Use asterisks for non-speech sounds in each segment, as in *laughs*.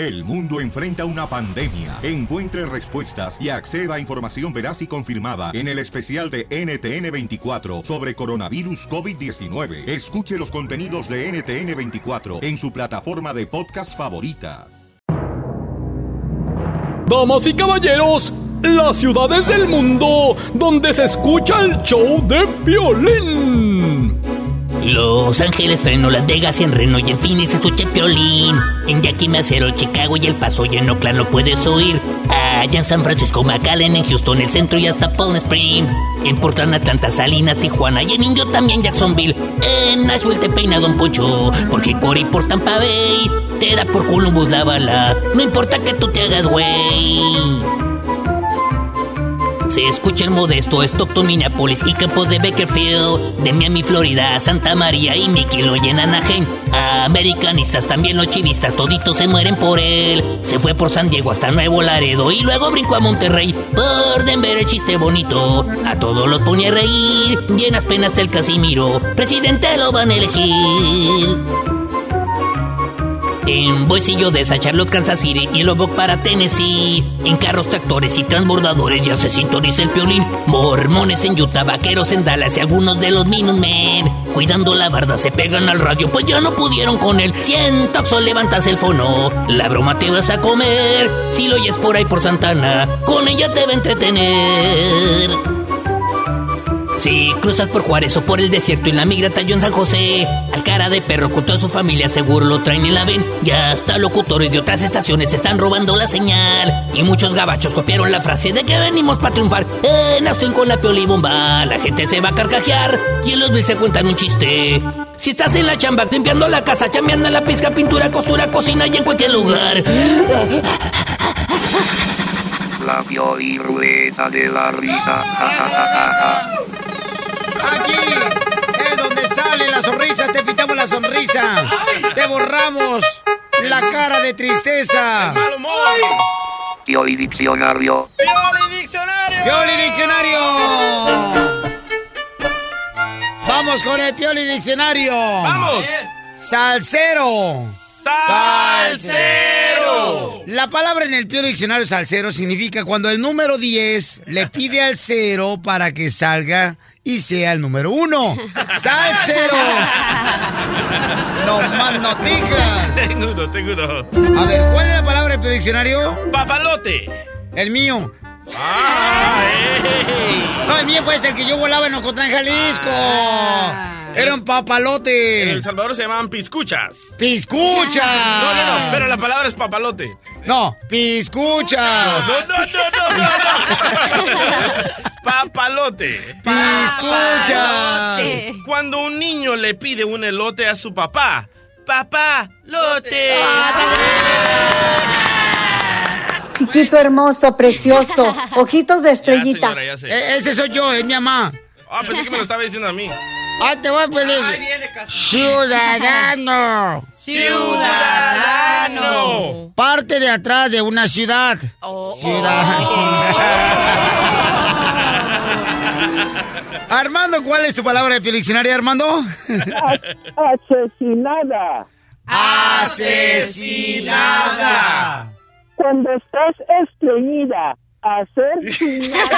El mundo enfrenta una pandemia. Encuentre respuestas y acceda a información veraz y confirmada en el especial de NTN24 sobre coronavirus COVID-19. Escuche los contenidos de NTN24 en su plataforma de podcast favorita. Damas y caballeros, las ciudades del mundo donde se escucha el show de violín. Los Ángeles, Reno, Las Vegas y en Reno y en Phoenix escuché Piolín. En Yakima, Acero, Chicago y El Paso y en Oakland lo puedes oír. Allá en San Francisco, McAllen, en Houston, el centro y hasta Palm Springs. En Portland, Atlanta, Salinas, Tijuana y en Indio también Jacksonville. En Nashville te peina Don Poncho, porque Cory por Tampa Bay te da por Columbus la bala. No importa que tú te hagas güey. Se escucha el modesto Stockton, Minneapolis y Campos de Bakerfield, de Miami, Florida, Santa María y Mickey lo llenan Anaheim. Americanistas, también los chivistas, toditos se mueren por él. Se fue por San Diego hasta Nuevo Laredo y luego brincó a Monterrey. Por Denver el chiste bonito, a todos los pone a reír. Llenas penas del Casimiro, presidente lo van a elegir. En Boise, de Charlotte, Kansas City y Lubbock para Tennessee. En carros, tractores y transbordadores ya se sintoniza el piolín. Mormones en Utah, vaqueros en Dallas y algunos de los Minutemen. Cuidando la barda se pegan al radio, pues ya no pudieron con él. Siento que levantas el fono, la broma te vas a comer. Si lo oyes por ahí por Santana, con ella te va a entretener. Si cruzas por Juárez o por el desierto en la migra talló en San José, al cara de perro con toda su familia seguro lo traen y la ven. Ya hasta locutores de otras estaciones están robando la señal. Y muchos gabachos copiaron la frase de que venimos para triunfar. En Austin con la piolibomba, la gente se va a carcajear. Y en los Bills se cuentan un chiste. Si estás en la chamba, limpiando la casa, chambeando la pizca, pintura, costura, cocina y en cualquier lugar. La y rueda de la risa. *laughs* Aquí es donde sale la sonrisa, te pintamos la sonrisa. Te borramos la cara de tristeza. Pioli Diccionario. ¡Pioli Diccionario! ¡Pioli Diccionario! Vamos con el Pioli Diccionario. ¡Vamos! Salsero. ¡Salsero! La palabra en el Pioli Diccionario salsero significa cuando el número 10 le pide al cero para que salga y sea el número uno. *laughs* ¡Salsero! No más noticias. Tengo uno, tengo uno. A ver, ¿cuál es la palabra del diccionario? Papalote. El mío. Ah, No, el mío puede ser que yo volaba en Ocotlán, Jalisco. Era un papalote. En El Salvador se llamaban piscuchas. ¡Piscuchas! No, no, no, pero la palabra es papalote. No, piscuchas. No, no, no, no, no. *laughs* Papalote. Piscuchas. Cuando un niño le pide un elote a su papá. Papá, lote. Chiquito hermoso, precioso, *laughs* ojitos de estrellita. señora, ya sé. E- ese soy yo, es mi mamá. Ah, pensé que me lo estaba diciendo a mí. ¡Ah, te voy a pedir! ¡Ciudadano! *laughs* ¡Ciudadano! Parte de atrás de una ciudad. Ciudad. *laughs* Armando, ¿cuál es tu palabra de diccionario, Armando? *laughs* Asesinada. Asesinada. Cuando estás estreñida. Asesinada.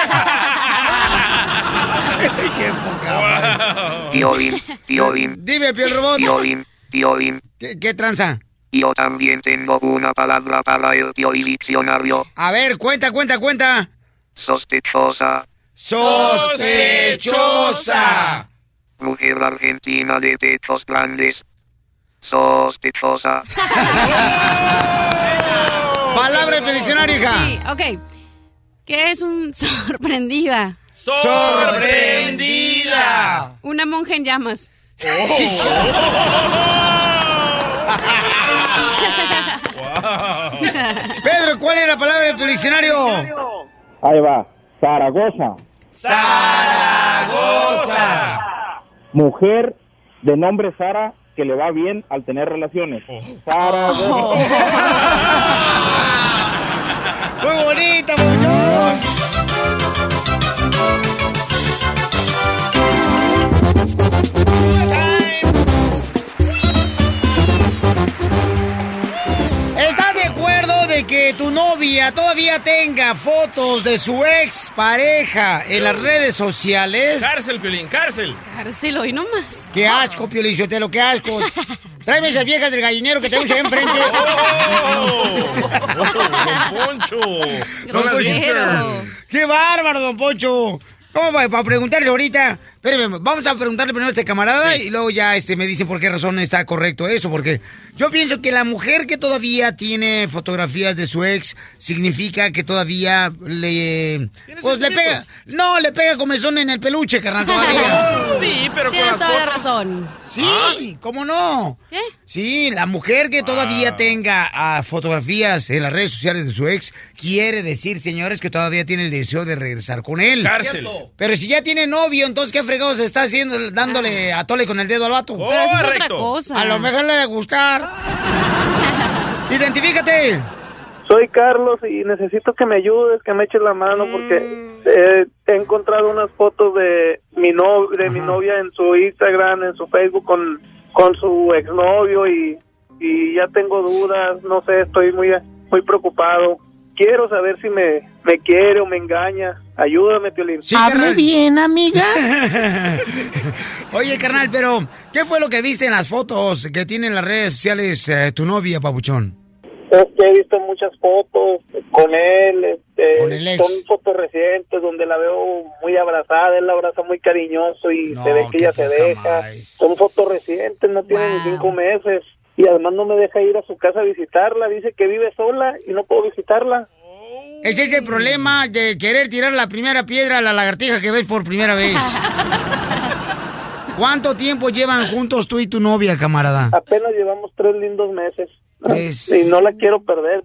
*laughs* Qué poca madre. Piolín, Piolín, Dime, Piel Robot. Piolín, Piolín. ¿Qué, qué tranza? Yo también tengo una palabra para el Pioli Diccionario. A ver, cuenta, cuenta, cuenta. Sospechosa. Sospechosa. Mujer argentina de pechos grandes. Sospechosa. *laughs* Palabra de diccionario, hija. Sí, ok. ¿Qué es un *laughs* sorprendida? ¡Sorprendida! Una monja en llamas. *laughs* Pedro, ¿cuál es la palabra del diccionario? Ahí va. Zaragoza. Zaragoza. Mujer de nombre Sara que le va bien al tener relaciones. Zaragoza. *laughs* Muy bonita, muchachos. Todavía tenga fotos de su ex pareja en las redes sociales. Cárcel, Piolín, cárcel. Cárcel hoy nomás. Qué asco, Piolichotelo, qué asco. *laughs* Tráeme esas viejas del gallinero que tenemos ahí enfrente. *laughs* Don Poncho. Son las intern. ¡Qué bárbaro, don Poncho! ¿Cómo va? Para preguntarle ahorita. Espérame, vamos a preguntarle primero a este camarada y luego ya este, me dicen por qué razón está correcto eso. Porque yo pienso que la mujer que todavía tiene fotografías de su ex significa que todavía le. Pues le pega. No, le pega comezón en el peluche, carnal, todavía. *laughs* Sí, pero con Tienes las toda la razón. Sí, ¿cómo no? ¿Qué? Sí, la mujer que todavía tenga ah, fotografías en las redes sociales de su ex quiere decir, señores, que todavía tiene el deseo de regresar con él. Cárcel. Pero si ya tiene novio, entonces ¿qué fregados está haciendo dándole a tole con el dedo al vato? Oh, Pero eso es otra Correcto. cosa. A lo mejor le de gustar. *laughs* Identifícate. Soy Carlos y necesito que me ayudes, que me eches la mano porque eh, he encontrado unas fotos de mi no de mi novia en su Instagram, en su Facebook con con su exnovio y y ya tengo dudas, no sé, estoy muy muy preocupado. Quiero saber si me me quiere o me engaña. Ayúdame, Piolín. Sí, carnal. bien, amiga. *laughs* Oye, carnal, pero ¿qué fue lo que viste en las fotos que tiene en las redes sociales eh, tu novia, Papuchón? Es que he visto muchas fotos con él, este, Con el ex. son fotos recientes donde la veo muy abrazada, él la abraza muy cariñoso y No, se ve que ella se deja. más. Son fotos recientes, no tienen ni Wow. cinco meses y además no me deja ir a su casa a visitarla, dice que vive sola y no puedo visitarla. Ese es el problema de querer tirar la primera piedra a la lagartija que ves por primera vez. *laughs* ¿Cuánto tiempo llevan juntos tú y tu novia, camarada? Apenas llevamos tres lindos meses. Tres. Y no la quiero perder,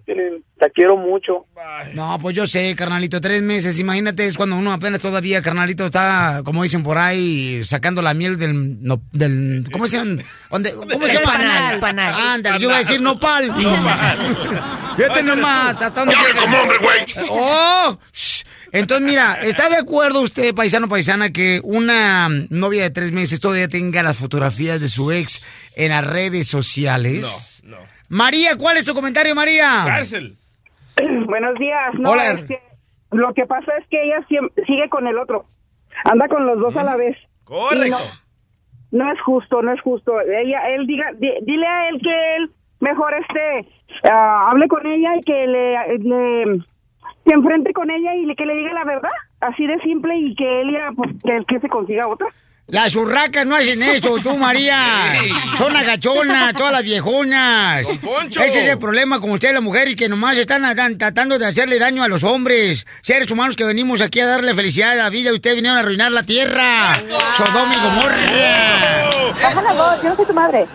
la quiero mucho. No, pues yo sé, carnalito, tres meses. Imagínate, es cuando uno apenas todavía, carnalito, está, como dicen por ahí, sacando la miel del... no- del ¿Cómo se llama? ¿Dónde- *laughs* ¿Cómo se llama? panal. Panal. Ándale, yo iba a decir nopal. *laughs* Fíjate nomás, hasta dónde llega. como hombre, güey. ¡Oh! Shh. Entonces, mira, ¿está de acuerdo usted, paisano paisana, que una novia de tres meses todavía tenga las fotografías de su ex en las redes sociales? No, no. María, ¿cuál es tu comentario, María? Cárcel. Buenos días. No, Hola. es que lo que pasa es que ella sigue con el otro. Anda con los dos a la vez. Correcto. No, no es justo, no es justo. Ella, él diga, di- dile a él que él mejor este ah, hable con ella y que le, le se enfrente con ella y que le diga la verdad, así de simple y que él ya pues que, que se consiga otra. Las urracas no hacen eso, tú, María. Son agachonas, todas las viejonas. Poncho. Ese es el problema con usted, la mujer, y que nomás están tratando de hacerle daño a los hombres. Seres humanos que venimos aquí a darle felicidad a la vida y ustedes vinieron a arruinar la tierra. Sodoma y Gomorra. Baja la voz, yo no soy tu madre.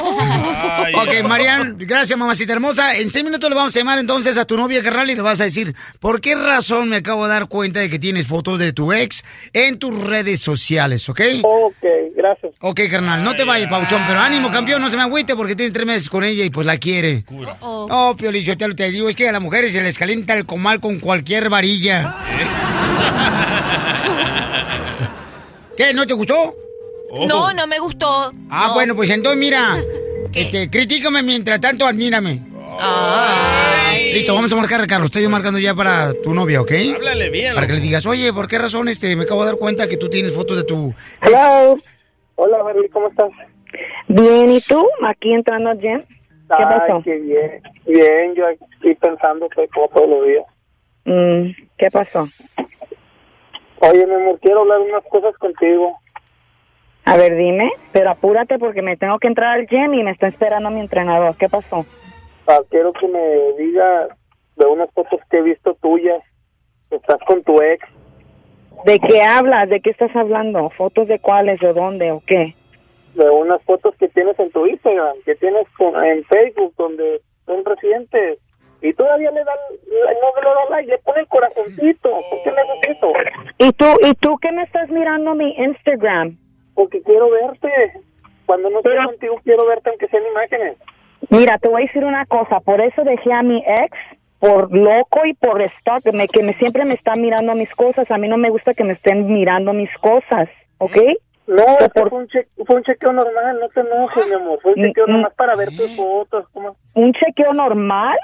Ay, Ok, Marian, gracias, mamacita hermosa. En seis minutos le vamos a llamar entonces a tu novia, carnal, y le vas a decir por qué razón me acabo de dar cuenta de que tienes fotos de tu ex en tus redes sociales, ¿ok? Ok, gracias. Ok, carnal, no te vayas, Pauchón, pero ánimo, campeón, no se me agüite porque tiene tres meses con ella y pues la quiere. Oh. No, Piolín, yo te lo te digo, es que a las mujeres se les calienta el comal con cualquier varilla. *laughs* ¿Qué, no te gustó? Oh. No, no me gustó. Ah, No. bueno, pues entonces mira, *laughs* ¿Qué? este, critícame mientras tanto admírame. Ay. Listo, vamos a marcar, Carlos. Estoy yo marcando ya para tu novia, ¿ok? Háblale bien. Para que le digas, oye, ¿por qué razón este me acabo de dar cuenta que tú tienes fotos de tu ex? Hello. Hola, Berly, ¿cómo estás? Bien, ¿y tú? Aquí entrando al gym. ¿Qué Ay, pasó? qué bien. Bien, yo aquí pensando que como todos los días. Mm, ¿Qué pasó? Oye, mi amor, quiero hablar unas cosas contigo. A ver, dime, pero apúrate porque me tengo que entrar al gym y me está esperando mi entrenador. ¿Qué pasó? Ah, quiero que me digas de unas fotos que he visto tuyas. Estás con tu ex. ¿De qué hablas? ¿De qué estás hablando? ¿Fotos de cuáles? ¿De dónde? ¿O qué? De unas fotos que tienes en tu Instagram, que tienes con- en Facebook, donde son recientes. Y todavía le dan, no le da like, le pone el corazoncito. ¿Por qué le haces eso? ¿Y tú, ¿Y tú qué me estás mirando mi Instagram? Porque quiero verte. Cuando no estoy Pero- contigo, quiero verte aunque sean imágenes. Mira, te voy a decir una cosa. Por eso dejé a mi ex por loco y por estar, que, me, que me, siempre me está mirando mis cosas. A mí no me gusta que me estén mirando mis cosas, ¿ok? No, Que que por- fue, un che- fue un chequeo normal, no te enojes, mi amor. Fue un Mm, chequeo mm. nomás para ver tus fotos. ¿cómo? un chequeo normal.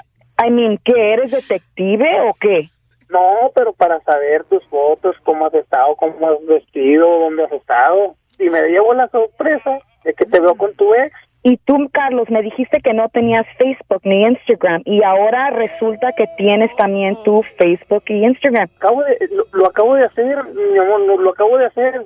I mean, ¿qué? ¿Eres detective o qué? No, pero para saber tus fotos, cómo has estado, cómo has vestido, dónde has estado. Y me llevo la sorpresa de que te veo con tu ex. Y tú, Carlos, me dijiste que no tenías Facebook ni Instagram y ahora resulta que tienes también tu Facebook y Instagram. Acabo de, lo, lo acabo de hacer, mi amor, lo, lo acabo de hacer.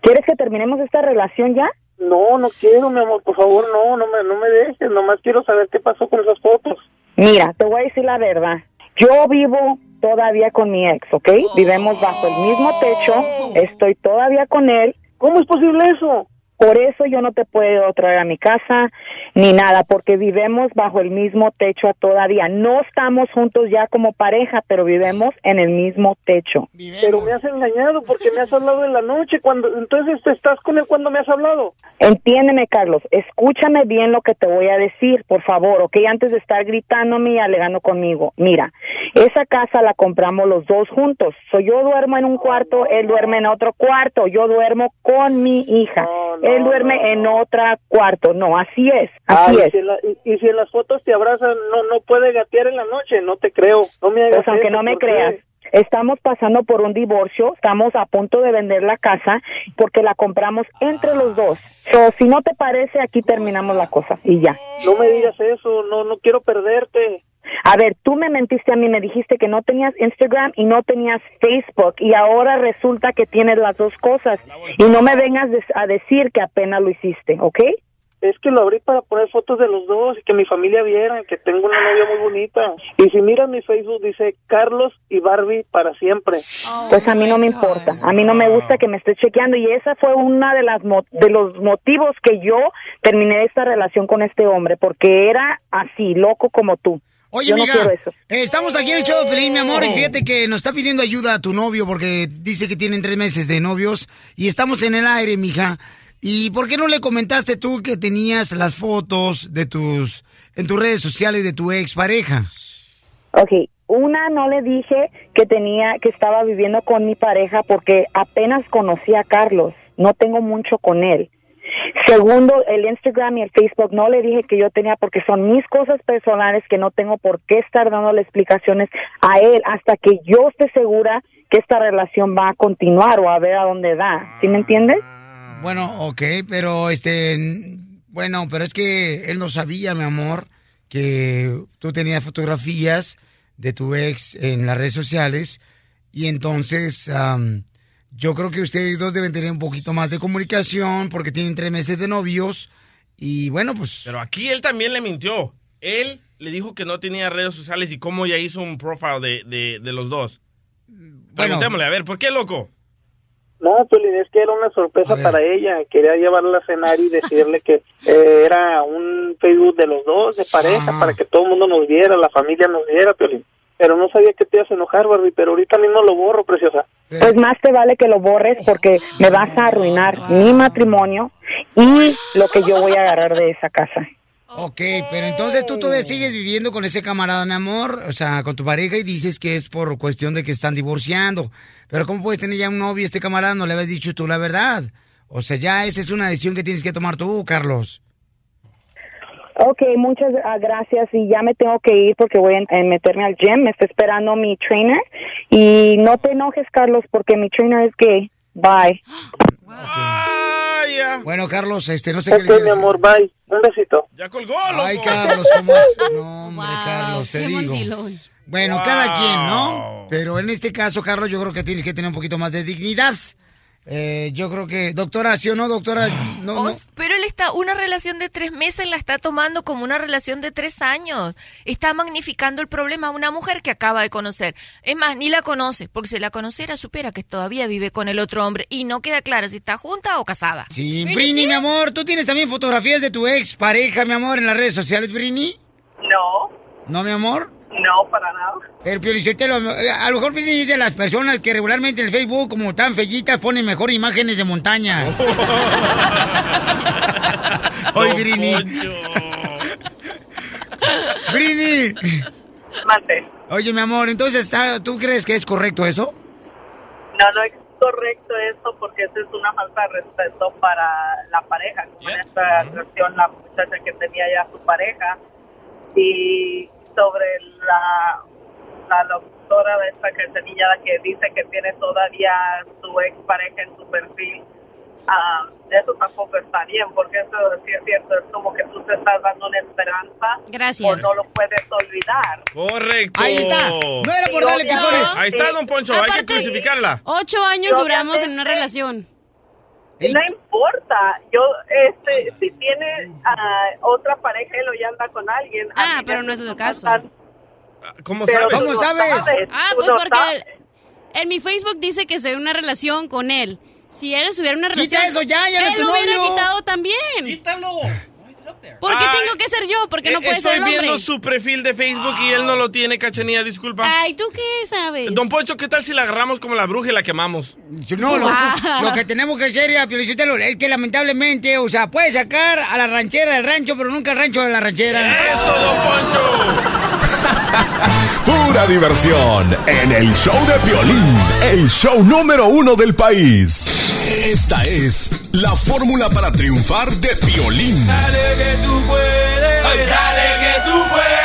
¿Quieres que terminemos esta relación ya? No, no quiero, mi amor, por favor, no, no me, no me dejes, nomás quiero saber qué pasó con esas fotos. Mira, te voy a decir la verdad. Yo vivo todavía con mi ex, ¿ok? Vivimos bajo el mismo techo, estoy todavía con él. ¿Cómo es posible eso? Por eso yo no te puedo traer a mi casa ni nada, porque vivimos bajo el mismo techo todavía. No estamos juntos ya como pareja, pero vivimos en el mismo techo. Pero me has engañado porque me has hablado en la noche. cuando Entonces, ¿estás con él cuando me has hablado? Entiéndeme, Carlos. Escúchame bien lo que te voy a decir, por favor, ¿ok? Antes de estar gritándome y alegando conmigo. Mira, esa casa la compramos los dos juntos. So, yo duermo en un cuarto, él duerme en otro cuarto. Yo duermo con mi hija. Él duerme en otro cuarto. No, así es. Así es. si la- y, y si en las fotos te abrazan, no no puede gatear en la noche, no te creo. No me hagas Pues aunque eso, no me creas, estamos pasando por un divorcio, estamos a punto de vender la casa porque la compramos entre los dos. So, si no te parece, aquí terminamos la cosa y ya. No me digas eso, no no quiero perderte. A ver, tú me mentiste a mí, me dijiste que no tenías Instagram y no tenías Facebook y ahora resulta que tienes las dos cosas y no me vengas a decir que apenas lo hiciste, ¿ok? Es que lo abrí para poner fotos de los dos y que mi familia viera que tengo una novia muy bonita. Y si miras mi Facebook dice Carlos y Barbie para siempre. Pues a mí no me importa, a mí no me gusta que me estés chequeando y esa fue una de las mo- de los motivos que yo terminé esta relación con este hombre porque era así, loco como tú. Oye, yo amiga, eso. eh, estamos aquí en el show de Pelín, mi amor, y fíjate que nos está pidiendo ayuda a tu novio porque dice que tienen tres meses de novios y estamos en el aire, mija. ¿Y por qué no le comentaste tú que tenías las fotos de tus en tus redes sociales de tu expareja? Ok, una no le dije que tenía, que estaba viviendo con mi pareja porque apenas conocí a Carlos, no tengo mucho con él. Segundo, el Instagram y el Facebook no le dije que yo tenía porque son mis cosas personales que no tengo por qué estar dándole explicaciones a él hasta que yo esté segura que esta relación va a continuar o a ver a dónde da. ¿Sí me entiendes? Bueno, ok, pero este, n- bueno, pero es que él no sabía, mi amor, que tú tenías fotografías de tu ex en las redes sociales y entonces am, yo creo que ustedes dos deben tener un poquito más de comunicación porque tienen tres meses de novios y bueno, pues Pero aquí él también le mintió. Él le dijo que no tenía redes sociales y cómo ya hizo un profile de, de, de los dos. Preguntémosle, a ver, ¿por qué, loco? No, Piolín, es que era una sorpresa para ella. Quería llevarla a cenar y decirle que eh, era un Facebook de los dos, de pareja, para que todo el mundo nos viera, la familia nos viera, Piolín. Pero no sabía que te ibas a enojar, Barbie, pero ahorita mismo lo borro, preciosa. Pues más te vale que lo borres porque me vas a arruinar mi matrimonio y lo que yo voy a agarrar de esa casa. Ok, pero entonces tú todavía sigues viviendo con ese camarada, mi amor, o sea, con tu pareja y dices que es por cuestión de que están divorciando. Pero ¿cómo puedes tener ya un novio este camarada? No le habías dicho tú la verdad. O sea, ya esa es una decisión que tienes que tomar tú, Carlos. Ok, muchas ah, gracias y ya me tengo que ir porque voy a a meterme al gym. Me está esperando mi trainer y no te enojes, Carlos, porque mi trainer es gay. Bye. Bueno, Carlos, este, no sé qué Ok, le quieres mi amor, bye. Un besito. Ya colgó, Ay, Carlos, ¿cómo es? No, hombre, Carlos, te digo. Bueno, cada quien, ¿no? Pero en este caso, Carlos, yo creo que tienes que tener un poquito más de dignidad. Eh, yo creo que, doctora, ¿sí o no, doctora? No, no. Pero él está, una relación de tres meses la está tomando como una relación de tres años. Está magnificando el problema a una mujer que acaba de conocer. Es más, ni la conoce, porque si la conociera, supera que todavía vive con el otro hombre y no queda claro si está junta o casada. Sí, Brini, mi amor, ¿tú tienes también fotografías de tu ex pareja, mi amor, en las redes sociales, Brini? No, ¿No, mi amor? No, para nada. El Piolichotelo, a lo mejor es de las personas que regularmente en el Facebook, como tan fellitas, ponen mejor imágenes de montaña. *laughs* Oye, Brini. Brini. Mate. Oye, mi amor, entonces, ¿está- ¿tú crees que es correcto eso? No, no es correcto esto porque eso es una falta de respeto para la pareja. Como en esta relación, la muchacha que tenía ya su pareja. Y sobre la, la doctora de esta quinceañera que dice que tiene todavía su ex pareja en su perfil, ah, eso tampoco está bien, porque eso sí es cierto, es como que tú te estás dando una esperanza Gracias. o no lo puedes olvidar. Correcto. Ahí está. No era por Sí, darle obviamente. picones. Ahí está, don Poncho. Hay que Aparte- crucificarla. Ocho años duramos en una obviamente- relación. No importa, yo, este, si tiene ah, otra pareja y lo ya anda con alguien. Ah, pero no es el caso. están- ¿Cómo sabes? ¿Cómo no sabes? Ah, pues no porque sabes. en mi Facebook dice que soy una relación con él. Si él estuviera una Quita relación, eso ya, ya no es él lo hubiera quitado también. Quítalo. ¿Por qué Ay, tengo que ser yo? Porque no Eh, puede ser Estoy el hombre. viendo su perfil de Facebook y él no lo tiene, cachanilla, disculpa. Ay, ¿tú qué sabes? Don Poncho, ¿qué tal si la agarramos como la bruja y la quemamos? No, lo, lo que tenemos que hacer, ya, Piolichotelo, es que lamentablemente, o sea, puede sacar a la ranchera del rancho, pero nunca al rancho de la ranchera. ¡Eso, don Poncho! Pura diversión en el show de Piolín, el show número uno del país. Esta es la fórmula para triunfar de Piolín. Dale que tú puedes, dale que tú puedes.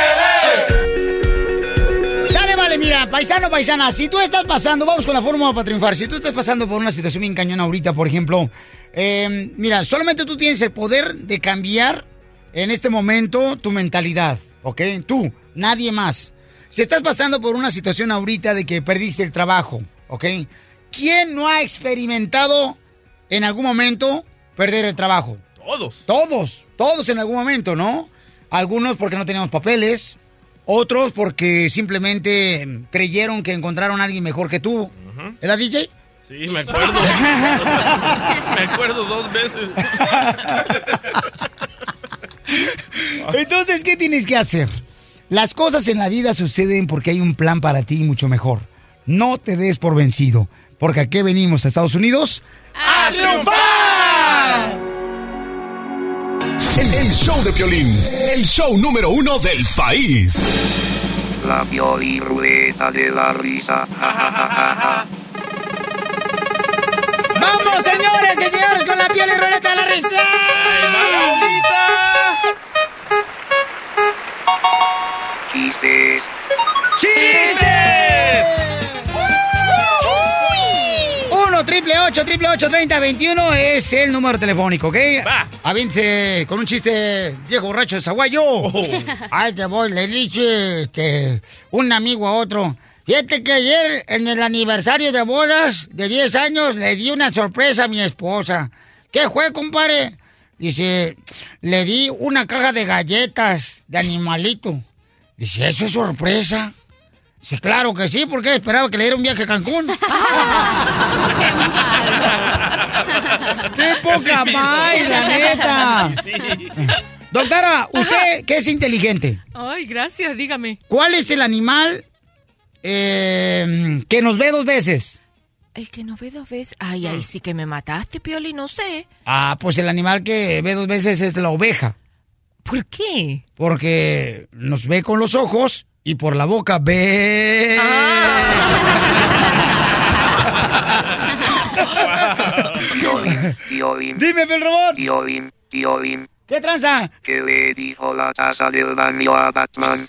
Sale, vale, mira, paisano, paisana, si tú estás pasando, vamos con la fórmula para triunfar, si tú estás pasando por una situación bien cañona ahorita, por ejemplo, eh, mira, solamente tú tienes el poder de cambiar en este momento tu mentalidad, ¿ok? Tú, nadie más. Si estás pasando por una situación ahorita de que perdiste el trabajo, ¿ok? ¿Quién no ha experimentado en algún momento perder el trabajo? Todos. Todos, todos en algún momento, ¿no? Algunos porque no teníamos papeles, otros porque simplemente creyeron que encontraron a alguien mejor que tú. ¿Verdad, DJ? Sí, me acuerdo. *laughs* me acuerdo dos veces. Entonces, ¿qué tienes que hacer? Las cosas en la vida suceden porque hay un plan para ti mucho mejor. No te des por vencido, porque aquí venimos a Estados Unidos ¡A triunfar! El, el show de Piolín, el show número uno del país. La Pioli Ruleta de la Risa. Ja, ja, ja, ja, ja. ¡Vamos, señores y señores, con la piel y roleta de la risa! Chistes. ¡Chistes! 1 triple 8 triple 8 30 21 es el número telefónico, ¿ok? Va. Avínse con un chiste viejo borracho de Zaguayo. Ay, te voy, le dice este, un amigo a otro. Fíjate que ayer en el aniversario de bodas de 10 años le di una sorpresa a mi esposa. ¿Qué fue, compadre? Dice, le di una caja de galletas de animalito. Dice, ¿eso es sorpresa? Sí, claro que sí, porque esperaba que le diera un viaje a Cancún. *laughs* ¡Qué poca más, la neta! Doctora, usted que es inteligente, Ay, gracias, dígame. ¿cuál es el animal eh, que nos ve dos veces? El que no ve dos veces. Ay, ay, sí que me mataste, Pioli, no sé. Ah, pues el animal que ve dos veces es la oveja. ¿Por qué? Porque nos ve con los ojos y por la boca ve. *laughs* Piolín, Piolín. Dime, el robot. Piolín, Piolín. ¿Qué tranza? ¿Qué le dijo la taza del baño a Batman?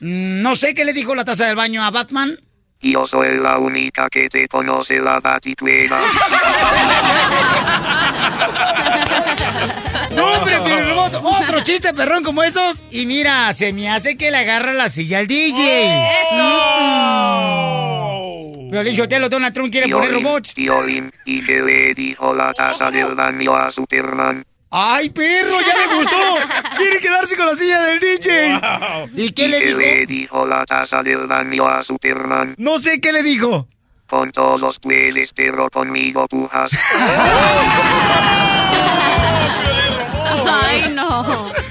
Mm, No sé qué le dijo la taza del baño a Batman. Yo soy la única que te conoce la batituela. *laughs* ¡No, hombre, Piolín Robot! Otro chiste perrón como esos. Y mira, se me hace que le agarra la silla al DJ. ¡Eso! Piolín Sotelo, Donald Trump quiere poner robots. Piolín. ¿Y qué le dijo la taza del baño a Superman? ¡Ay, perro! ¡Ya le gustó! ¡Quiere quedarse con la silla del DJ! ¿Y qué le ¿Y dijo? le dijo la taza del baño a Superman? No sé qué le dijo. Con todos puedes, pero conmigo pujas. *laughs*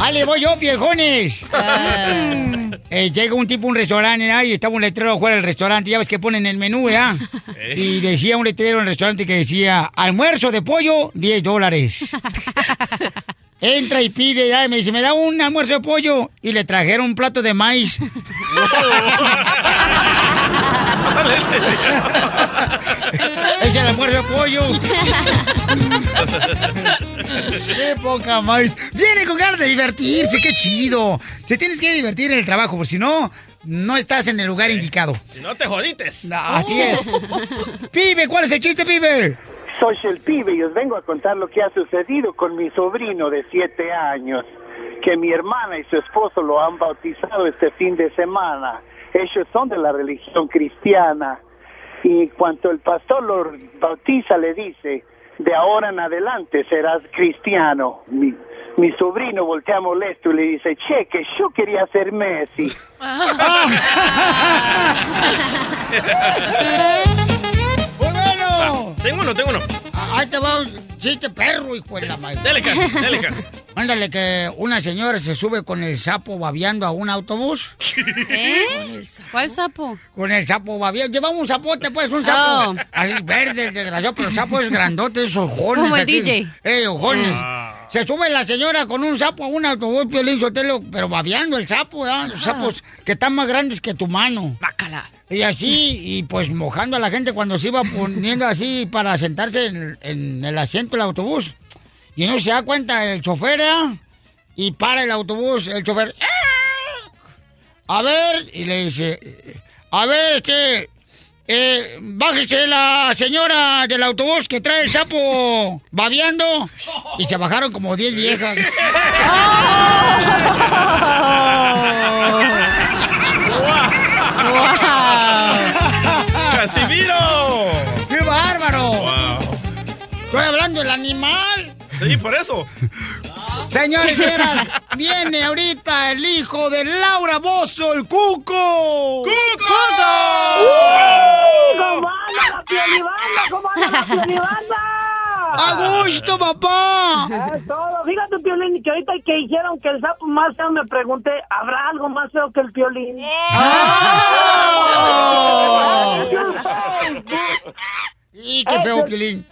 ¡Ah, le voy yo, viejones! Eh, llega un tipo a un restaurante ¿ah? y estaba un letrero afuera del restaurante. Ya ves que ponen el menú, ¿ya? Y decía un letrero en el restaurante que decía, almuerzo de pollo, 10 dólares. *laughs* Entra y pide, ya, y me dice, me da un almuerzo de pollo. Y le trajeron un plato de maíz. *laughs* es el almuerzo de pollo. *laughs* ¡Qué poca más! Viene con de divertirse, qué chido. Se tienes que divertir en el trabajo, porque si no, no estás en el lugar indicado. Si no te jodites. Así es. *laughs* Pibe, ¿cuál es el chiste, pibe? Soy el pibe y os vengo a contar lo que ha sucedido con mi sobrino de siete años, que mi hermana y su esposo lo han bautizado este fin de semana. Ellos son de la religión cristiana y cuando el pastor lo bautiza le dice, de ahora en adelante serás cristiano. Mi, mi sobrino voltea molesto y le dice, che, que yo quería ser Messi. ¡Muy *laughs* bueno! Tengo uno, tengo uno. Ahí te va un chiste perro, hijo de la madre. Dele caso, dele caso. *laughs* Mándale que una señora se sube con el sapo babeando a un autobús. ¿Eh? ¿Cuál sapo? Con el sapo babeando. Llevamos un zapote, pues, un sapo. Oh. Así verde, desgraciado, pero el sapo es grandote, esos ojones. Como el así. DJ. Eh, ojones. Ah. Se sube la señora con un sapo a un autobús, Piolín Sotelo, pero babeando el sapo, ¿verdad? Los sapos que están más grandes que tu mano. Bácala. Y así, y pues mojando a la gente cuando se iba poniendo así para sentarse en, en el asiento del autobús. Y no se da cuenta el chofer, ¿eh? Y para el autobús, el chofer. ¡ah! A ver, y le dice, a ver, este, eh, bájese la señora del autobús que trae el sapo *laughs* babeando. Y se bajaron como 10 viejas. *laughs* ¡Casimiro! ¡Qué bárbaro! Wow. Estoy hablando del animal. Sí, por eso. Señores y señoras, viene ahorita el hijo de Laura Bozo, el Cuco. ¡Cuco! ¿Cómo anda la piolibanda? ¿Cómo anda la piolibanda? ¡A gusto, papá! Es todo. Fíjate, Piolín, que ahorita que dijeron que el sapo más feo, me pregunté, ¿habrá algo más feo que el Piolín? *laughs* ¡Y qué feo, Piolín!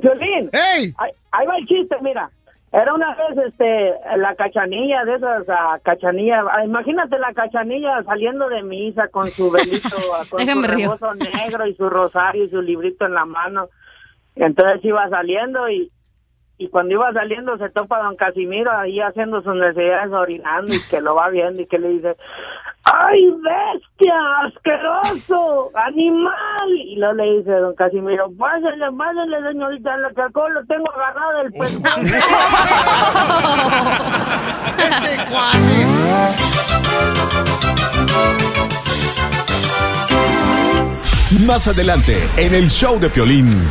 Piolín. ¡Ey! Ahí, ahí va el chiste, mira. Era una vez, este, la cachanilla de esas cachanillas. ah, imagínate la cachanilla saliendo de misa con su velito, *laughs* con Déjame su rebozo negro y su rosario y su librito en la mano. Entonces iba saliendo y, y cuando iba saliendo se topa don Casimiro ahí haciendo sus necesidades, orinando y que lo va viendo y que le dice, ¡ay, bestia, asqueroso, animal! Y luego le dice don Casimiro, pásenle, pásenle, señorita, lo que alcohol lo tengo agarrado del pescuezo. ¡Este cuate! Más adelante, en el show de Piolín.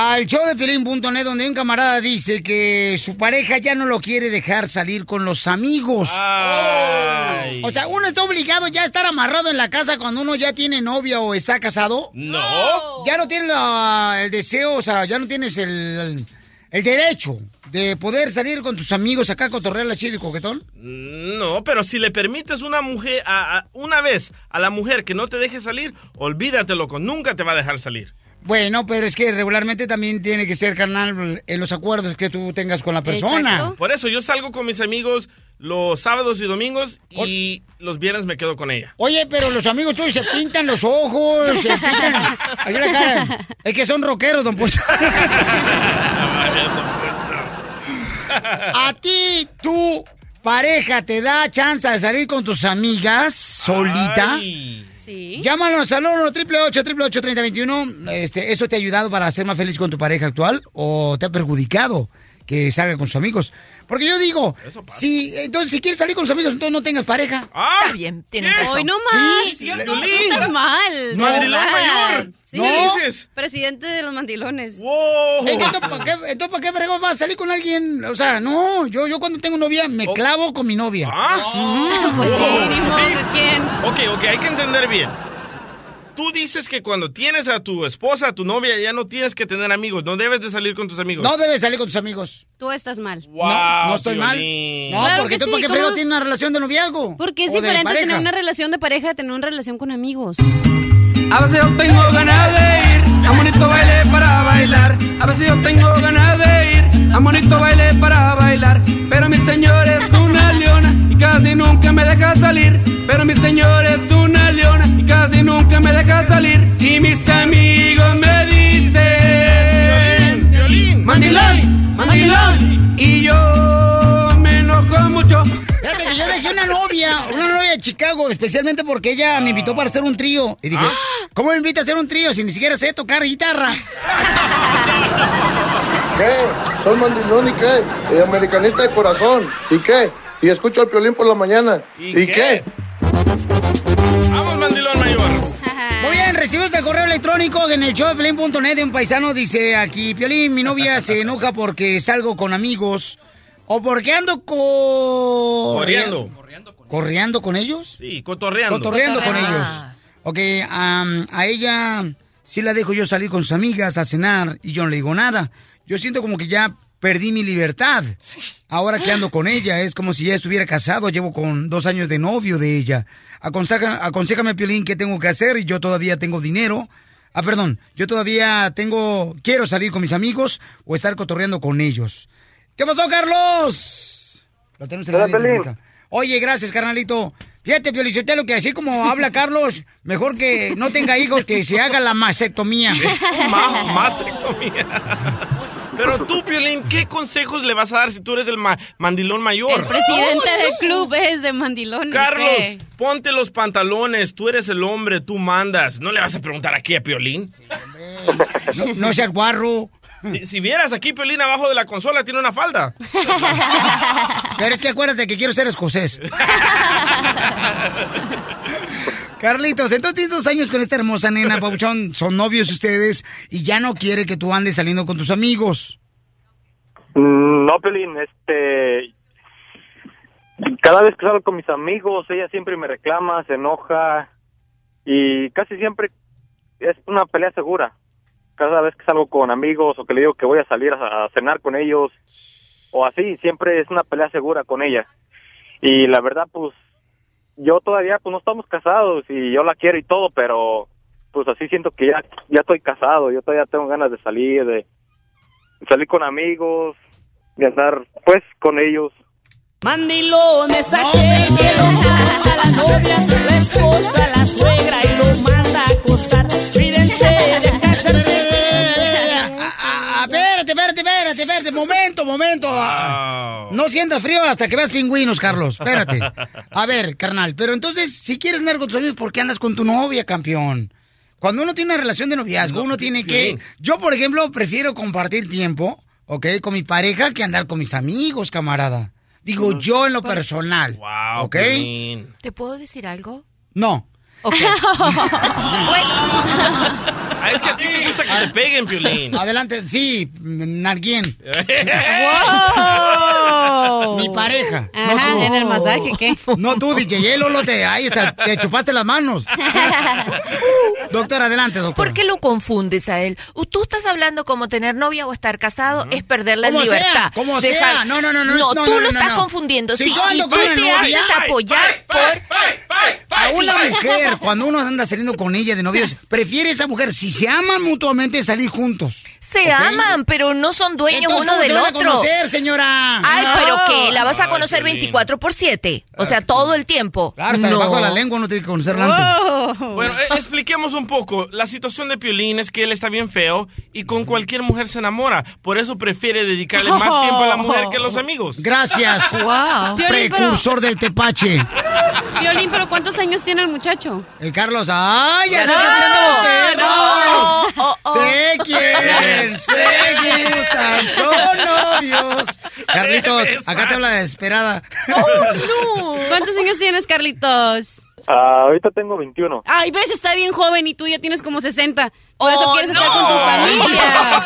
Al show de Piolín.net donde un camarada dice que su pareja ya no lo quiere dejar salir con los amigos. Ay. O sea, uno está obligado ya a estar amarrado en la casa cuando uno ya tiene novia o está casado. No. Ya no tienes la- el deseo, o sea, ya no tienes el, el derecho de poder salir con tus amigos acá a cotorrear la chido y coquetón. No, pero si le permites una mujer a, a- una vez a la mujer que no te deje salir, olvídate, loco, nunca te va a dejar salir. Bueno, pero es que regularmente también tiene que ser, carnal, en los acuerdos que tú tengas con la persona. Por eso yo salgo con mis amigos los sábados y domingos y los viernes me quedo con ella. Oye, pero los amigos tuyos se pintan los ojos, se pintan aquí la cara. Es que son rockeros, don Poncho. A ti, tu pareja te da chance de salir con tus amigas solita. Sí. Llámanos al 1 888 3021 Este, ¿Eso te ha ayudado para ser más feliz con tu pareja actual o te ha perjudicado que salga con sus amigos? Porque yo digo, si, entonces si quieres salir con sus amigos, entonces no tengas pareja. Está bien, tienes razón. Hoy no más. Sí, no, estás mal. No. Mandilón mayor. Sí. ¿Qué dices? Presidente de los mandilones. Es que entonces, ¿para qué, entonces, ¿para qué fregón vas a salir con alguien? O sea, no, yo, yo cuando tengo novia me clavo con mi novia. ¿Ah? Pues sí, ni modo Sí. que quién. Ok, ok, hay que entender bien. Tú dices que cuando tienes a tu esposa, a tu novia, ya no tienes que tener amigos, no debes de salir con tus amigos. No debes salir con tus amigos. Tú estás mal. Wow, no, no estoy mal. No, Claro porque que tú, sí, ¿para qué una relación de noviazgo? Porque es diferente tener una relación de pareja a tener una relación con amigos. A veces yo tengo ganas de ir a bonito baile para bailar. A veces yo tengo ganas de ir a bonito baile para bailar. Pero mi señor es una leona casi nunca me deja salir. Pero mi señor es una leona y casi nunca me deja salir. Y mis amigos me dicen: Mandilón, mandilón. Y yo novia, una novia de Chicago, especialmente porque ella me invitó para hacer un trío. Y dije, ¿cómo me invita a hacer un trío si ni siquiera sé tocar guitarra? ¿Qué? Soy mandilón y qué? Americanista de corazón. ¿Y qué? Y escucho al piolín por la mañana. ¿Y, qué? Vamos, mandilón mayor. Muy bien, recibimos el correo electrónico en el show de de un paisano. Dice aquí, Piolín, mi novia se *laughs* enoja porque salgo con amigos. O porque ando con... Corriendo. ¿Correando con ellos? Sí, cotorreando. Cotorreando con Cotorreando. ellos. Ok, am, a ella sí la dejo yo salir con sus amigas a cenar y yo no le digo nada. Yo siento como que ya perdí mi libertad. Ahora que ando con ella, es como si ya estuviera casado, llevo con dos años de novio de ella. Aconseja, aconsejame, Piolín, qué tengo que hacer y yo todavía tengo dinero. Ah, perdón, yo todavía tengo, quiero salir con mis amigos o estar cotorreando con ellos. ¿Qué pasó, Carlos? Lo tenemos en la línea. Oye, gracias, carnalito. Fíjate, Piolichotelo, que así como habla Carlos, mejor que no tenga hijos, que se haga la mastectomía. *laughs* Ma- mastectomía. Pero tú, Piolín, ¿qué consejos le vas a dar si tú eres el ma- mandilón mayor? El presidente del club es de mandilones. Carlos, ponte los pantalones, tú eres el hombre, tú mandas. No le vas a preguntar aquí a Piolín. No, no seas guarro. Si, si vieras aquí, Piolín abajo de la consola tiene una falda. Pero es que acuérdate que quiero ser escocés. *laughs* Carlitos, entonces tienes dos años con esta hermosa nena, *laughs* Pauchón. Son novios ustedes y ya no quiere que tú andes saliendo con tus amigos. Mm, No, Pelín, este... Cada vez que salgo con mis amigos, ella siempre me reclama, se enoja y casi siempre es una pelea segura. Cada vez que salgo con amigos o que le digo que voy a salir a, a cenar con ellos o así, siempre es una pelea segura con ella. Y la verdad, pues, yo todavía, pues, no estamos casados y yo la quiero y todo, pero, pues, así siento que ya, ya estoy casado, yo todavía tengo ganas de salir, de salir con amigos, de andar, pues, con ellos. Mandilones, aquel que los manda la novia, la esposa, la suegra y los manda a acostar. Cuídense de momento, momento. Ah, No sientas frío hasta que veas pingüinos, Carlos. Espérate. *laughs* A ver, carnal, pero entonces, si quieres andar con tus amigos, ¿por qué andas con tu novia, campeón? Cuando uno tiene una relación de noviazgo, uno tiene que... Yo, por ejemplo, prefiero compartir tiempo, ¿ok? Con mi pareja que andar con mis amigos, camarada. Digo, yo en lo personal. Wow, ¿Ok? ¿Te puedo decir algo? No. Ok. *laughs* *laughs* Ah, es que a ti te gusta que te peguen, Piolín. Adelante, sí, Narguien. *laughs* ¡Wow! Mi pareja. Ajá, no en el masaje, ¿qué? No tú, DJ, él, Lolo, te, ahí está, te chupaste las manos. *laughs* Doctor, adelante, doctor. ¿Por qué lo confundes a él? Tú estás hablando como tener novia o estar casado es perder la Como sea, libertad. como Dejar- sea. No, no, no, no, no, tú no, lo estás confundiendo. Si sí, y tú te novia- haces apoyar por... A una mujer, cuando uno anda saliendo con ella de novios, prefiere esa mujer, si se aman mutuamente, salir juntos. Se aman, pero no son dueños Entonces, uno ¿cómo del se van a otro. conocer, señora? Ay, No. pero que la vas a Ay, conocer Piolín. 24 por 7. O sea, todo el tiempo. Claro, hasta No. debajo de la lengua uno tiene que conocerla antes. Bueno, eh, expliquemos un poco. La situación de Piolín es que él está bien feo y con cualquier mujer se enamora. Por eso prefiere dedicarle más tiempo a la mujer que a los amigos. Gracias. *laughs* Wow. Piolín, pero- Precursor del tepache. Violín, pero ¿cuántos años tiene el muchacho? Eh, Carlos, ¡ay! ¡Ya No, está perros! no, oh, oh. ¡Se quieren, se gustan, son novios! Carlitos, acá te habla desesperada. ¿Cuántos años tienes, Carlitos? Ah, ahorita tengo 21. Ay, ves, está bien joven y tú ya tienes como 60. Por eso Oh, quieres estar con tu familia.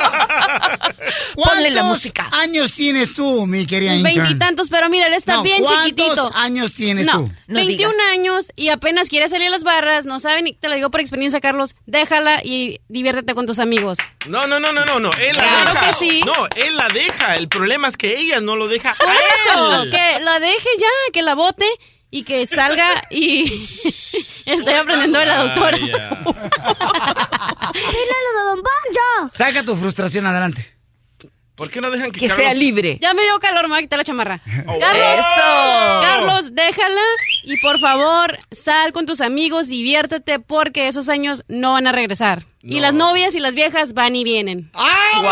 *laughs* Ponle la música. años tienes tú, mi querida intern? Veintitantos, pero mira, él está No, bien ¿cuántos chiquitito. años tienes no, tú? No 21 digas. años y apenas quiere salir a las barras, no saben, y te lo digo por experiencia, Carlos. Déjala y diviértete con tus amigos. No, no, no, no, no, no. Él la Claro deja. que sí. No, él la deja. El problema es que ella no lo deja. Por a eso, él. que la deje ya, que la bote y que salga y *laughs* estoy aprendiendo de la doctora. Saca tu frustración adelante. ¿Por qué no dejan que, Que Carlos- sea libre. Ya me dio calor, me voy a quitar la chamarra. Oh. Carlos, Eso. Carlos, déjala Y por favor, sal con tus amigos, diviértete, porque esos años no van a regresar. Y las novias y las viejas van y vienen. No,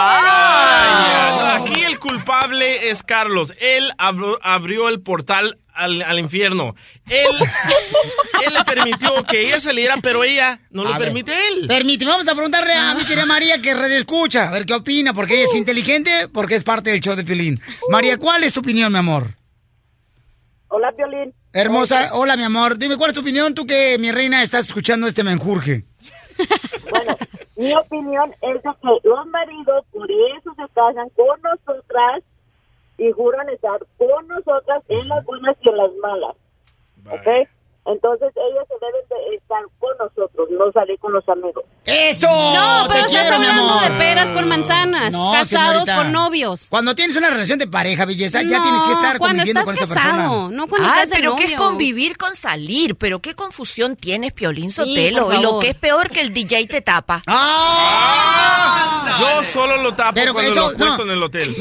Aquí el culpable es Carlos. Él abrió el portal al, al infierno. Él, *laughs* él le permitió que ella saliera, pero ella no lo A ver. permite él. Permíteme, vamos a preguntarle a mi querida María que redescucha, a ver qué opina, porque ella es inteligente, porque es parte del show de Piolín. María, ¿cuál es tu opinión, mi amor? Hola, Violín. Hermosa, hola, mi amor. Dime, ¿cuál es tu opinión? Tú que, mi reina, estás escuchando este menjurje. Mi opinión es de que los maridos por eso se casan con nosotras y juran estar con nosotras en las buenas y en las malas. ¿Ok? Entonces ellos se deben de estar con nosotros, no salir con los amigos. ¡Eso! No, pero Te estás quiero, hablando de peras con manzanas. No, casados señorita. con novios. Cuando tienes una relación de pareja, belleza, ya tienes que estar cuando conviviendo estás con esa casado, persona. no cuando Ay, estás pero ¿qué es novio. convivir con salir? Pero qué confusión tienes, Piolín Sí, Sotelo. Y lo que es peor que el DJ te tapa. *laughs* ¡Ah! Yo solo lo tapo Pero cuando eso, lo acuesto no. en el hotel.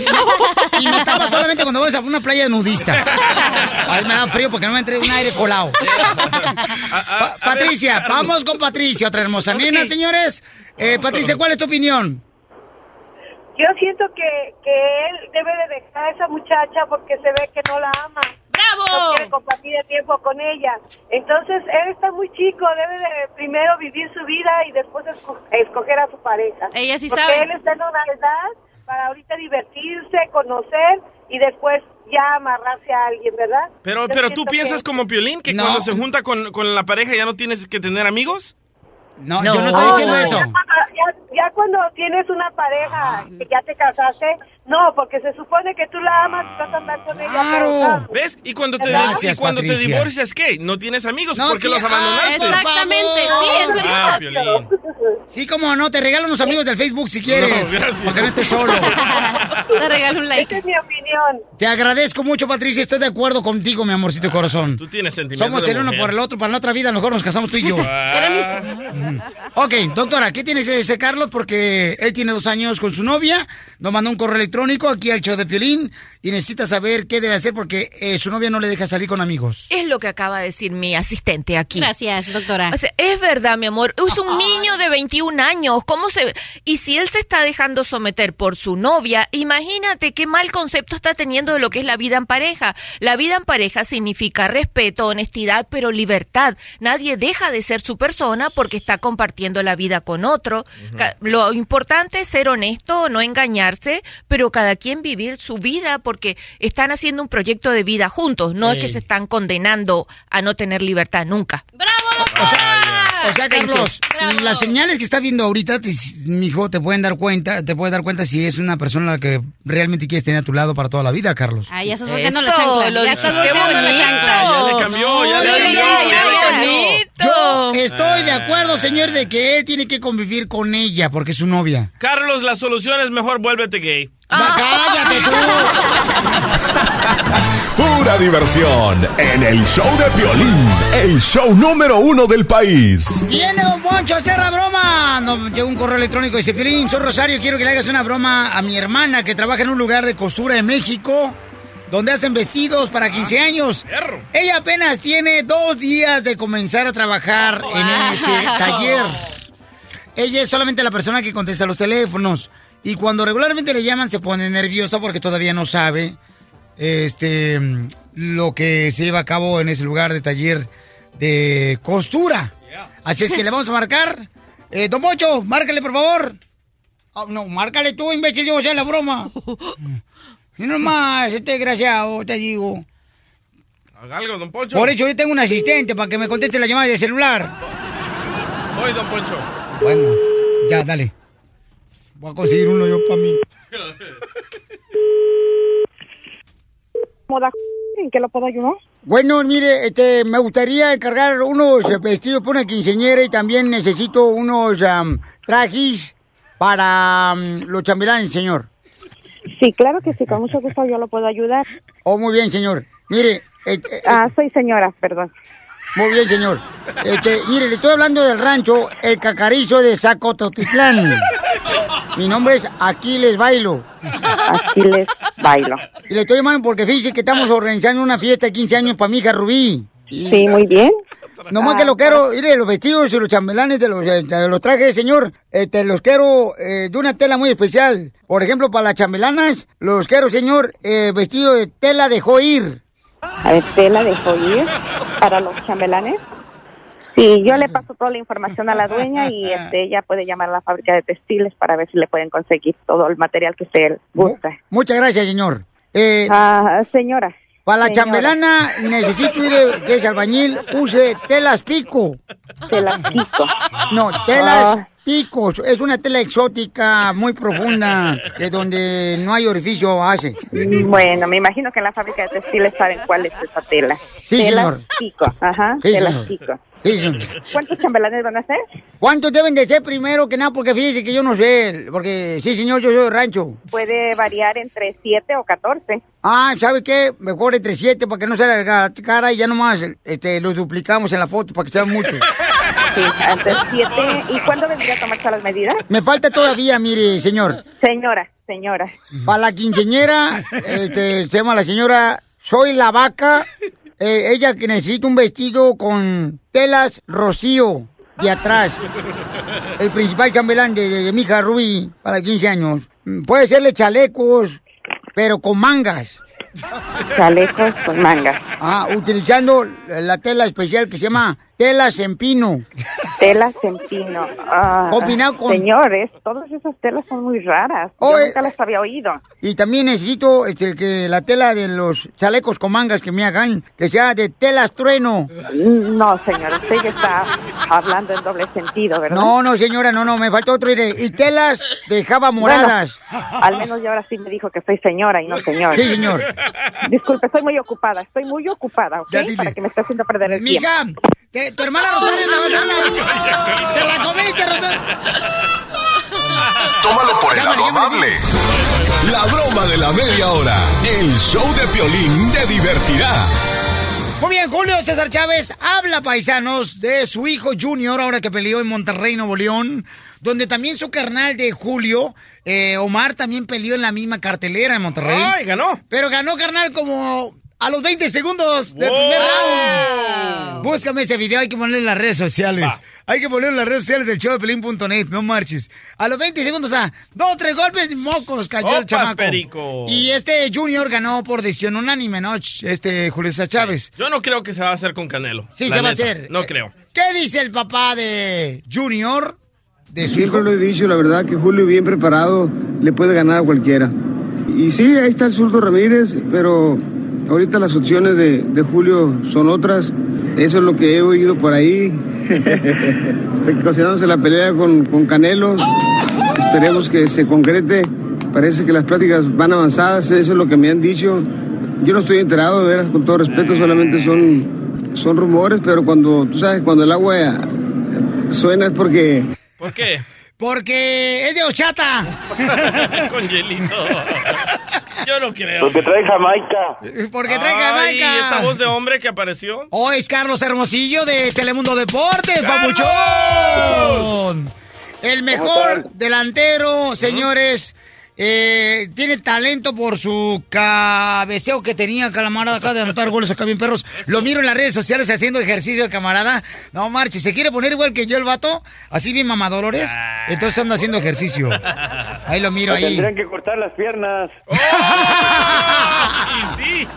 Y me tapa solamente cuando vas a una playa nudista. A veces me da frío porque no me entre un aire colado. *laughs* Pa- Patricia, vamos con Patricia, otra hermosa nena, señores. Eh, Patricia, ¿cuál es tu opinión? Yo siento que, que él debe de dejar a esa muchacha porque se ve que no la ama. ¡Bravo! No quiere compartir el tiempo con ella. Entonces, él está muy chico, debe de primero vivir su vida y después esco- escoger a su pareja. Ella sí porque sabe. él está en una edad para ahorita divertirse, conocer y después ya amarrarse a alguien, ¿verdad? Pero, Yo pero tú piensas que- como Piolín, que No. cuando se junta con, con la pareja ya no tienes que tener amigos. No, yo no estoy diciendo no, eso. Ya, cuando- ya- ya cuando tienes una pareja que ya te casaste, no, porque se supone que tú la amas y vas a andar con ella. rato. ¿Ves? Y cuando te, Gracias, y cuando te Patricia. divorcias, ¿qué? No tienes amigos No porque los abandonaste. Ay, por Exactamente, sí, es verdad. Ah, Piolín. Sí, como no, te regalo unos amigos del Facebook si quieres. No, gracias. No estés solo. *laughs* Te regalo un like. Esa es mi opinión. Te agradezco mucho, Patricia. Estoy de acuerdo contigo, mi amorcito corazón. Tú tienes sentimientos Somos de el uno mujer. por el otro, para la otra vida, a lo mejor nos casamos tú y yo. Ah. Ok, doctora, ¿qué tiene que decir Carlos? Porque él tiene dos años con su novia, nos mandó un correo electrónico aquí al show de Piolín y necesita saber qué debe hacer porque eh, su novia no le deja salir con amigos. Es lo que acaba de decir mi asistente aquí. Gracias, doctora. O sea, es verdad, mi amor. Es un niño de 21 años. ¿Cómo se.? Y si él se está dejando someter por su novia, imagínate qué mal concepto está teniendo de lo que es la vida en pareja. La vida en pareja significa respeto, honestidad, pero libertad. Nadie deja de ser su persona porque está compartiendo la vida con otro. Lo importante es ser honesto, no engañarse, pero cada quien vivir su vida porque están haciendo un proyecto de vida juntos. No es que se están condenando a no tener libertad nunca. O sea, Thank you. Carlos, las señales que está viendo ahorita, te, mijo, te pueden dar cuenta, te puedes dar cuenta si es una persona a la que realmente quieres tener a tu lado para toda la vida, Carlos. Ah, ya estás volteando la chancla. lo ya estás volteando la chancla. Ya le cambió, ya le cambió. ya, ya, ya le ya. cambió. Yo estoy de acuerdo, señor, de que él tiene que convivir con ella porque es su novia. Carlos, la solución es mejor vuélvete gay. Va, cállate tú. *laughs* Pura diversión en el show de Piolín, el show número uno del país. Viene Don Poncho a hacer la broma. Nos llegó un correo electrónico y dice, Piolín, soy Rosario, quiero que le hagas una broma a mi hermana que trabaja en un lugar de costura en México donde hacen vestidos para 15 años. Ella apenas tiene dos días de comenzar a trabajar en ese taller. Ella es solamente la persona que contesta los teléfonos. Y cuando regularmente le llaman se pone nerviosa porque todavía no sabe este lo que se lleva a cabo en ese lugar de taller de costura. Así es que le vamos a marcar. Eh, don Pocho, márcale por favor. Ah, no, márcale tú, imbécil, yo voy a hacer la broma. *laughs* Y no más, este desgraciado, te digo. Haga algo, don Poncho. Por eso yo tengo un asistente para que me conteste la llamada de celular. Voy, don Poncho. Bueno, ya, dale. Voy a conseguir uno yo para mí. ¿En qué lo puedo ayudar? Bueno, mire, este, me gustaría encargar unos eh, vestidos para una quinceañera y también necesito unos am, trajes para los chambelanes, señor. Sí, claro que sí, con mucho gusto yo lo puedo ayudar. Oh, muy bien, señor. Mire, eh, eh, Ah, soy señora, perdón. Muy bien, señor. Este, mire, le estoy hablando del rancho El Cacarizo de Zacototitlán. Mi nombre es Aquiles Bailo. Aquiles Bailo. Y le estoy llamando porque fíjese que estamos organizando una fiesta de 15 años para mi hija Rubí. Sí, muy bien. Nomás que lo quiero, mire, los vestidos y los chambelanes de los, eh, de los trajes, señor, este, los quiero eh, de una tela muy especial. Por ejemplo, para las chambelanas, los quiero, señor, eh, vestido de tela de joir. A ver, tela de joyer para los chambelanes. Sí, yo le paso toda la información a la dueña y este, ella puede llamar a la fábrica de textiles para ver si le pueden conseguir todo el material que usted gusta. Muchas gracias, señor. Eh, Ah, señora. Para la señora. chambelana necesito ir, eh, que es albañil, use telas pico. Telas pico. No, telas Ah. Picos. Es una tela exótica, muy profunda, que donde no hay orificio hace. Bueno, me imagino que en la fábrica de textiles saben cuál es esa tela. Sí, telas señor. pico, ajá, Sí, telas señor. pico. Sí, señor. ¿Cuántos chambelanes van a hacer? ¿Cuántos deben de ser primero que nada? Porque fíjese que yo no sé, porque sí, señor, yo soy de rancho. Puede variar entre 7 o 14. Ah, ¿sabe qué? Mejor entre siete para que no se haga cara y ya nomás este, los duplicamos en la foto para que sean muchos. Sí, entre 7. ¿Y cuándo vendría a tomarse las medidas? Me falta todavía, mire, señor. Señora, señora. Para la quinceñera, este, se llama la señora Soy la Vaca. eh, ella que necesita un vestido con telas rocío de atrás. El principal chambelán de, de- de mi hija Rubí, para 15 años. Mm, Puede serle chalecos, pero con mangas. Chalecos con mangas. Ah, utilizando la tela especial que se llama telas en pino. Telas en pino. Ah, Combinado con- Señores, todas esas telas son muy raras. Yo Oye. nunca las había oído. Y también necesito este, que la tela de los chalecos con mangas que me hagan, que sea de telas trueno. No, señora, usted ya está hablando en doble sentido, ¿verdad? No, no, señora, no, no, me falta otro. mire. Y telas de java moradas. Bueno, al menos ya ahora sí me dijo que soy señora y no señor. Sí, señor. Disculpe, estoy muy ocupada, estoy muy ocupada, ¿ok? Ya. Para que me esté haciendo perder el tiempo. Mija, te- tu hermana Rosario me va a. ¿Te la comiste, Rosario? Tómalo por el lado amable. La broma de la media hora. El show de Piolín te divertirá. Muy bien, Julio César Chávez habla, paisanos, de su hijo Junior, ahora que peleó en Monterrey, Nuevo León, donde también su carnal de Julio, eh, Omar, también peleó en la misma cartelera en Monterrey. Ay, ganó. Pero ganó, carnal, como a los 20 segundos del primer round. Búscame ese video, hay que ponerlo en las redes sociales. Hay que ponerlo en las redes sociales del show de Pelín.net, no marches. A los 20 segundos, a dos, tres golpes y mocos cayó el chamaco. perico. Y este Junior ganó por decisión unánime, ¿no? Este Julio César Chávez. Yo no creo que se va a hacer con Canelo. Sí, se va a hacer. No creo. ¿Qué dice el papá de Junior? De Siempre hijo? lo he dicho, la verdad que Julio bien preparado le puede ganar a cualquiera. Y sí, ahí está el Zurdo Ramírez, pero ahorita las opciones de, de Julio son otras. Eso es lo que he oído por ahí. *laughs* Está cocinándose la pelea con, con Canelo. Esperemos que se concrete. Parece que las pláticas van avanzadas, eso es lo que me han dicho. Yo no estoy enterado, de veras, con todo respeto, solamente son, son rumores, pero cuando, tú sabes, cuando el agua suena es porque... ¿Por qué? Porque es de Ochata. *laughs* con hielito. Yo no creo. Porque trae Jamaica. Porque trae Ay, Jamaica. ¿y esa voz de hombre que apareció? Hoy es Carlos Hermosillo de Telemundo Deportes, ¡Carlos! papuchón. El mejor delantero, señores. Eh, tiene talento por su cabeceo que tenía camarada acá de anotar goles acá bien perros. Lo miro en las redes sociales haciendo ejercicio el camarada. No marche, se quiere poner igual que yo el vato, así bien mamadolores. Entonces anda haciendo ejercicio. Ahí lo miro ahí. Tendrían que cortar las piernas. *laughs* Y sí.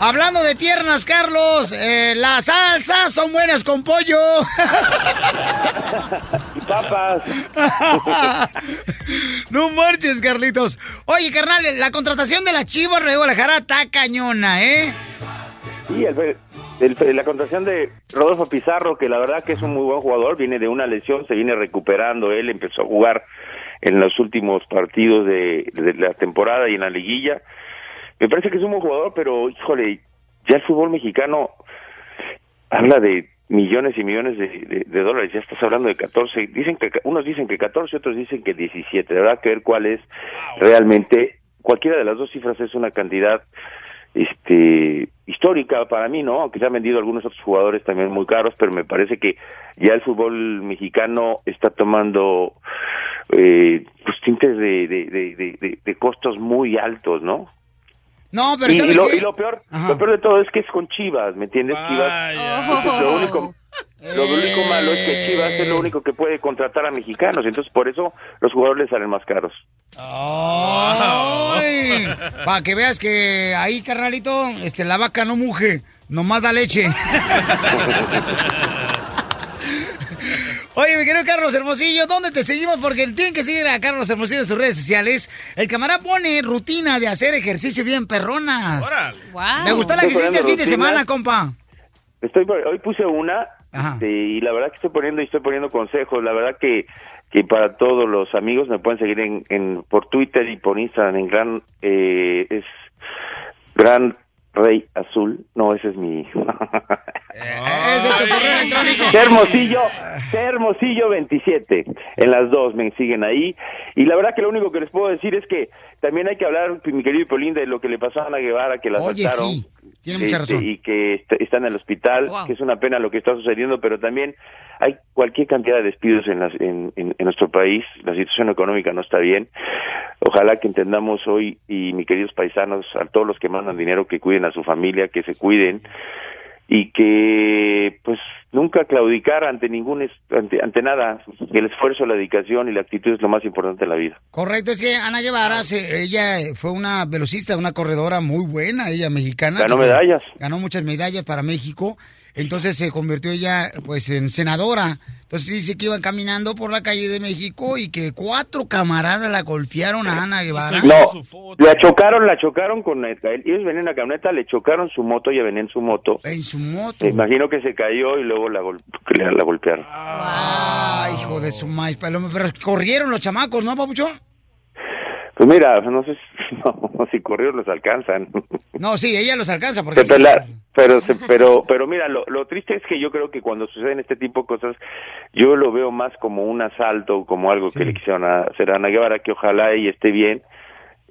Hablando de piernas, Carlos, eh, las salsas son buenas con pollo. Y papas. *laughs* no marches, Carlitos. Oye, carnal, la contratación de la Chivas de Guadalajara está cañona, ¿eh? El- la contratación de Rodolfo Pizarro, que la verdad que es un muy buen jugador, viene de una lesión, se viene recuperando. Él empezó a jugar en los últimos partidos de, de la temporada y en la liguilla. Me parece que es un buen jugador, pero híjole, ya el fútbol mexicano habla de millones y millones de, de- de dólares, ya estás hablando de 14, dicen que unos dicen que 14, otros dicen que 17, habrá que ver cuál es realmente, cualquiera de las dos cifras es una cantidad este histórica para mí, ¿no? Aunque se han vendido algunos otros jugadores también muy caros, pero me parece que ya el fútbol mexicano está tomando eh, pues tintes de, de, de, de- de- de costos muy altos, ¿no? No, pero y, ¿sabes y lo, qué? y lo peor, Ajá. lo peor de todo es que es con Chivas, ¿me entiendes? Chivas. Entonces, lo único, lo único malo es que Chivas es lo único que puede contratar a mexicanos, entonces por eso los jugadores salen más caros. Para que veas que ahí, carnalito, este, la vaca no muge, nomás da leche. *laughs* Oye, mi querido Carlos Hermosillo, ¿dónde te seguimos? Porque tienen que seguir a Carlos Hermosillo en sus redes sociales. El camarada pone rutina de hacer ejercicio bien perronas. Wow. Me gustó la que Estoy hiciste el fin de semana, compa. Estoy hoy puse una este, y la verdad que estoy poniendo y estoy poniendo consejos. La verdad que que para todos los amigos me pueden seguir en, en por Twitter y por Instagram en gran eh, es gran rey azul. No, ese es mi *laughs* Ese es tu correo electrónico. Hermosillo, Hermosillo 27. En las dos me siguen ahí. Y la verdad que lo único que les puedo decir es que también hay que hablar, mi querido Polín, de lo que le pasó a Ana Guevara, que la Oye, asaltaron. sí, tiene mucha este, razón. Y que est- está en el hospital, Wow. que es una pena lo que está sucediendo, pero también hay cualquier cantidad de despidos en, las- en, en- en nuestro país. La situación económica no está bien. Ojalá que entendamos hoy, y mis queridos paisanos, a todos los que mandan dinero, que cuiden a su familia, que se cuiden y que pues nunca claudicar ante ningún ante, ante nada el esfuerzo la dedicación y la actitud es lo más importante en la vida Correcto, es que Ana Guevara, se- ella fue una velocista, una corredora muy buena, ella mexicana. Ganó fue- medallas. Ganó muchas medallas para México. Entonces se convirtió ella pues en senadora. Entonces dice que iban caminando por la calle de México y que cuatro camaradas la golpearon a Ana Guevara. no la chocaron la chocaron con ellos venían en la camioneta le chocaron su moto ella venía en su moto en su moto Me imagino que se cayó y luego la, gol- que la, la golpearon Ah, hijo de su maíz paloma. Pero corrieron los chamacos, ¿no, papuchón? pues mira no sé si, *laughs* no, si corrieron los alcanzan No, sí, ella los alcanza porque... Pero, la- pero, pero, pero mira, lo, lo triste es que yo creo que cuando suceden este tipo de cosas, yo lo veo más como un asalto, como algo que le quisieron hacer a Ana Guevara, que ojalá ella esté bien.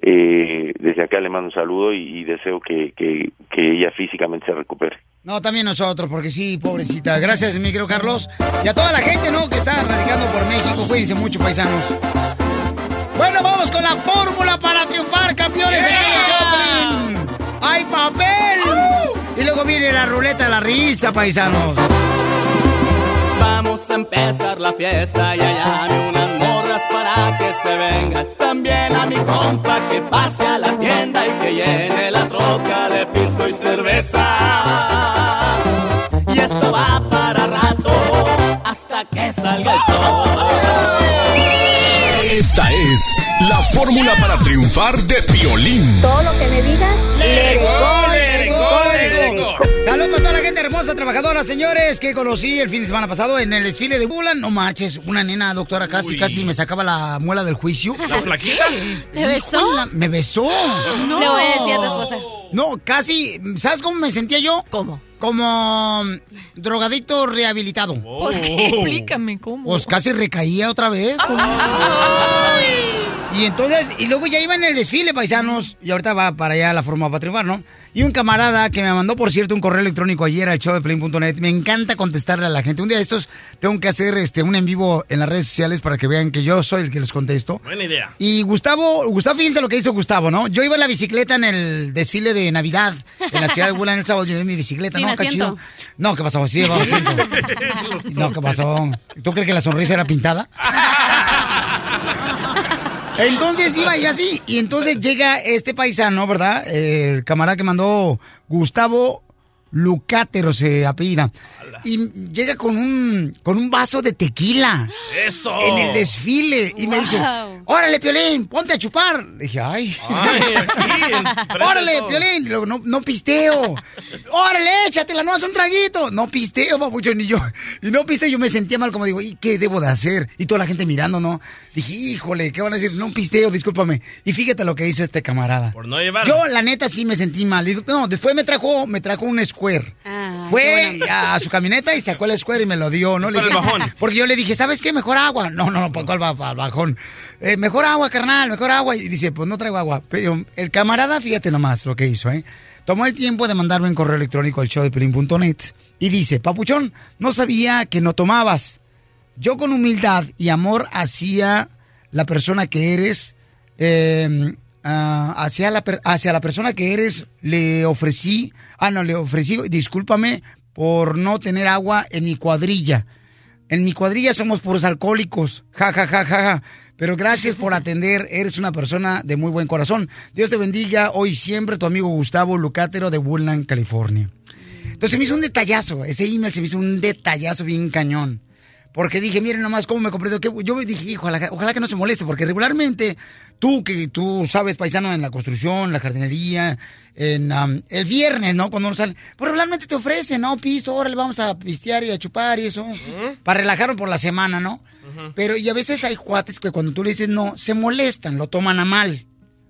Eh, desde acá le mando un saludo y, y deseo que, que, que ella físicamente se recupere. No, también nosotros, porque sí, pobrecita. Gracias, mi querido Carlos. Y a toda la gente, ¿no? Que está radicando por México. Cuídense mucho, paisanos. Bueno, vamos con la fórmula para triunfar, campeones. de. ¡Hay papel! Y luego viene la ruleta de la risa, paisanos. Vamos a empezar la fiesta y allá unas para que se vengan. También a mi compa que pase a la tienda y que llene la troca de pisto y cerveza. Y esto va para rato hasta que salga el sol. Esta es la fórmula para triunfar de Piolín. Todo lo que me digas, le go, le go, le go. Salud para toda la gente hermosa, trabajadora, señores, que conocí el fin de semana pasado en el desfile de Bulan. No marches, una nena, doctora, casi, casi me sacaba la muela del juicio. ¿La flaquita? ¿Te besó? Me besó. No. Le voy a decir a tu esposa. No, casi, ¿sabes cómo me sentía yo? ¿Cómo? Como mm, drogadicto rehabilitado. ¿Por qué? Explícame cómo. Pues casi recaía otra vez. como- Y entonces, y luego ya iba en el desfile, paisanos, y ahorita va para allá la forma para triunfar, ¿no? Y un camarada que me mandó, por cierto, un correo electrónico ayer al show de Play.net. Me encanta contestarle a la gente. Un día de estos tengo que hacer este un en vivo en las redes sociales para que vean que yo soy el que les contesto. Buena idea. Y Gustavo, Gustavo, fíjense lo que hizo Gustavo, ¿no? Yo iba en la bicicleta en el desfile de Navidad en la ciudad de Bula en el sábado, llevé mi bicicleta, Sin ¿no? Qué asiento. chido. No, ¿qué pasó? Sí, asiento. *laughs* No, ¿qué pasó? ¿Tú crees que la sonrisa era pintada? *laughs* Entonces iba yo así, y entonces llega este paisano, ¿verdad? El camarada que mandó Gustavo Lucátero se apellida. Y llega con un, con un vaso de tequila ¡Eso! en el desfile. Y me dice, órale, Piolín, ponte a chupar. Le dije, ay. Ay, aquí, *laughs* órale. Piolín. Y luego, no, no pisteo. órale, échatela, no haz un traguito. No pisteo, papucho, ni yo. Y no pisteo, yo me sentía mal, como digo, ¿y qué debo de hacer? Y toda la gente mirando, ¿no? Dije, híjole, ¿qué van a decir? No pisteo, discúlpame. Y fíjate lo que hizo este camarada. Por no llevar. Yo, la neta, sí me sentí mal. Y, No, después me trajo, me trajo un square. Ah, Fue a su camioneta y sacó el square y me lo dio, ¿no? Le para el dije- bajón. Porque yo le dije, ¿sabes qué? Mejor agua. No, no, no, ¿para cuál va? Para el bajón. Eh, mejor agua, carnal, mejor agua. Y dice, pues no traigo agua. Pero el camarada, fíjate nomás lo que hizo, ¿eh? Tomó el tiempo de mandarme un correo electrónico al show de Pelín.net y dice, Papuchón, no sabía que no tomabas. Yo con humildad y amor hacia la persona que eres, eh, ah, hacia, la, hacia la persona que eres, le ofrecí, ah, no, le ofrecí, discúlpame por no tener agua en mi cuadrilla. En mi cuadrilla somos puros alcohólicos, ja, ja, ja, ja, ja. Pero gracias por *laughs* atender, eres una persona de muy buen corazón. Dios te bendiga hoy siempre, tu amigo Gustavo Lucátero de Woodland, California. Entonces se me hizo un detallazo, ese email se me hizo un detallazo bien cañón. Porque dije, miren nomás cómo me. Que yo dije, hijo, ojalá, ojalá que no se moleste, porque regularmente tú, que tú sabes, paisano, en la construcción, la jardinería, en el viernes, ¿no? Cuando uno sale, pues regularmente te ofrecen, ¿no? Pisto, órale, vamos a pistear y a chupar y eso, para relajarnos por la semana, ¿no? Pero y a veces hay cuates que cuando tú le dices no, se molestan, lo toman a mal.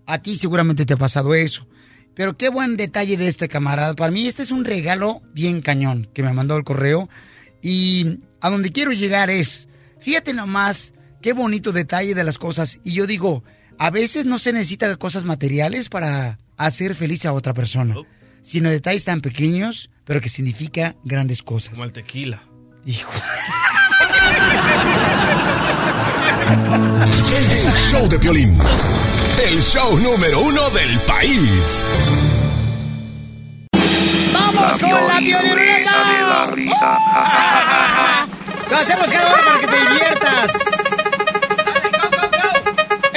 A ti seguramente te ha pasado eso. Pero qué buen detalle de este camarada. Para mí este es un regalo bien cañón que me mandó el correo. Y a donde quiero llegar es, fíjate nomás qué bonito detalle de las cosas. Y yo digo, a veces no se necesita cosas materiales para hacer feliz a otra persona, sino detalles tan pequeños, pero que significa grandes cosas. Como el tequila. Hijo. El show de Piolín. El show número uno del país. ¡Vamos con la violiruleta! Lo hacemos cada hora para que te diviertas.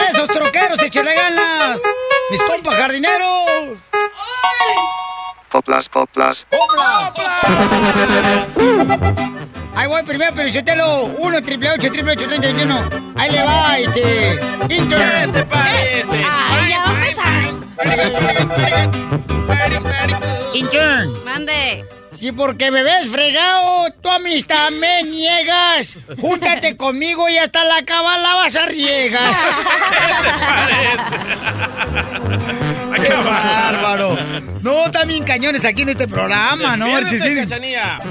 ¡Esos troqueros, échale ganas! ¡Mis compas jardineros! Coplas, coplas. Ahí voy primero, pero yo te lo 1 triple 8 triple 8 31. Ahí le va, este. Intern. ¿Qué te parece? Ay, ya va a empezar. Intern. Mande. Sí, porque me ves fregado, tu amistad me niegas. Júntate conmigo y hasta la cabala vas a riegar. ¡Qué bárbaro! No, también cañones aquí en este programa, ¿no? Defiéndete.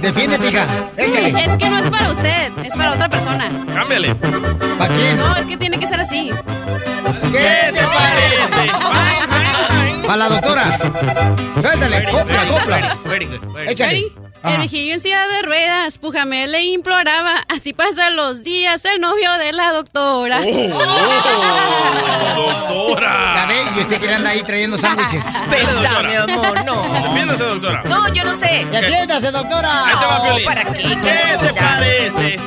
Defiéndete, hija. Échale. Es que no es para usted, es para otra persona. Cámbiale. ¿Para quién? No, es que tiene que ser así. ¿Qué te parece? A la doctora. Suéltale, copla, copla. Échale. Ready? El viejillo en silla de ruedas, Pujame le imploraba, así pasan los días, el novio de la doctora. *laughs* doctora. Ya ve, y usted que anda ahí trayendo sándwiches. *laughs* Mi amor, no. Defiéndase, doctora. No, yo no sé. Defiéndase, doctora. Ahí te va, No, Piolín. ¿para qué? ¿Qué te parece?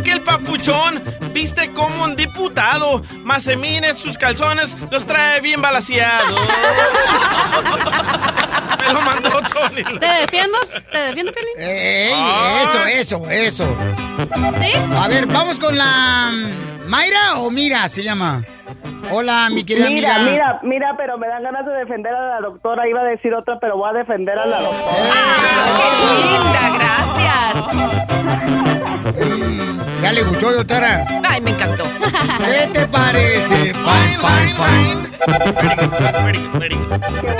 Que el papuchón viste como un diputado. Mazemines, sus calzones, los trae bien balaseados. *laughs* Me lo mandó Tony. ¿Te defiendo? ¿Te defiendo, Pelín? Ey, eso, eso, eso. ¿Sí? A ver, vamos con la Mayra o Mira se llama. Hola, mi querida Mira, Mira. mira, mira, pero me dan ganas de defender a la doctora. Iba a decir otra, pero voy a defender a la doctora. ¡Qué linda! Gracias. ¿Ya le gustó, doctora? Ay, me encantó. ¿Qué te parece? Fine, fine, fine.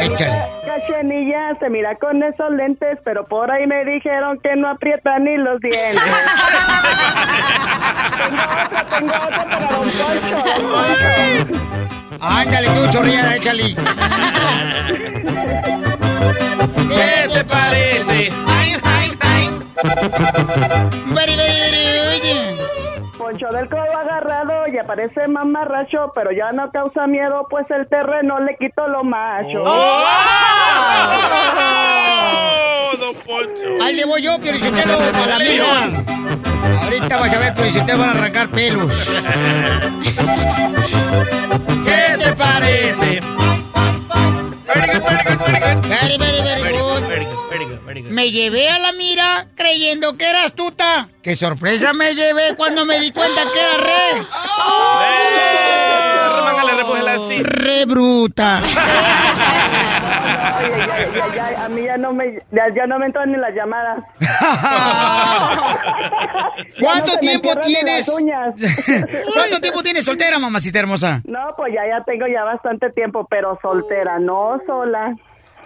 Échale. Cachenilla se mira con esos lentes, pero por ahí me dijeron que no aprieta ni los dientes. *laughs* tengo otra, tengo otra para don Poncho. Ándale tú, chorrilla, échale. ¿Qué te parece? Very, very, very, oye. Poncho del codo agarrado y aparece mamarracho, pero ya no causa miedo, pues el terreno le quitó lo macho. ¡Oh, Poncho! Ahí le voy yo, Piorichotelo, a la mira. Ahorita vas a ver, Piorichotelo, van a arrancar pelos. *laughs* ¿Qué te parece? Very, very, very good. Very good, very good. Me llevé a la mira creyendo que era astuta. ¡Qué sorpresa me llevé cuando me di cuenta que era re! ¡Eh! Remángale, repújela así. ¡Re bruta! *laughs* Ay, ay, ay, ay, ay, a mí ya no me, ya, ya no me entran ni las llamadas. *laughs* ¿Cuánto tiempo tienes? *laughs* ¿Cuánto tiempo tienes soltera, mamacita hermosa? No, pues ya, ya tengo ya bastante tiempo, pero soltera, no sola.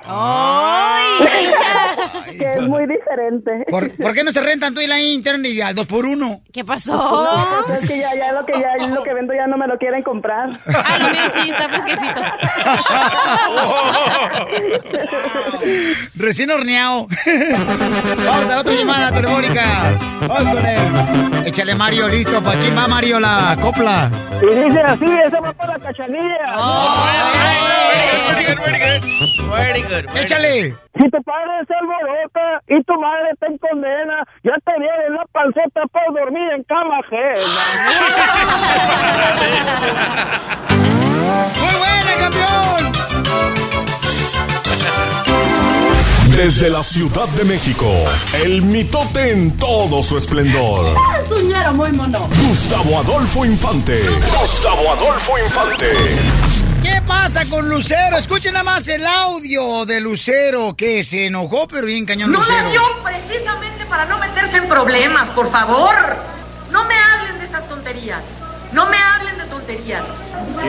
*laughs* que es muy diferente. ¿Por, por qué no se rentan tú y la internet y al 2 por 1 ¿Qué pasó? No, pues *laughs* es que ya, ya lo que ya lo que vendo ya no me lo quieren comprar. Ah, lo mío sí, está fresquecito. *laughs* Recién horneado. Vamos a la otra llamada telefónica. Vamos con él. Échale Mario, listo. ¿Para quién va Mario la copla? Y dice así, esa va para la cachanilla. Échale. Si tu padre se alborota y tu madre te condena, ya te viene la panceta por dormir en cama ajena. ¡Muy buena, campeón! Desde la Ciudad de México, el mitote en todo su esplendor. Soñara muy mono. Gustavo Adolfo Infante. Gustavo Adolfo Infante. ¿Qué pasa con Lucero? Escuchen nada más el audio de Lucero que se enojó, pero bien cañón No Lucero. la dio precisamente para no meterse en problemas, por favor. No me hablen de esas tonterías. No me hablen de tonterías.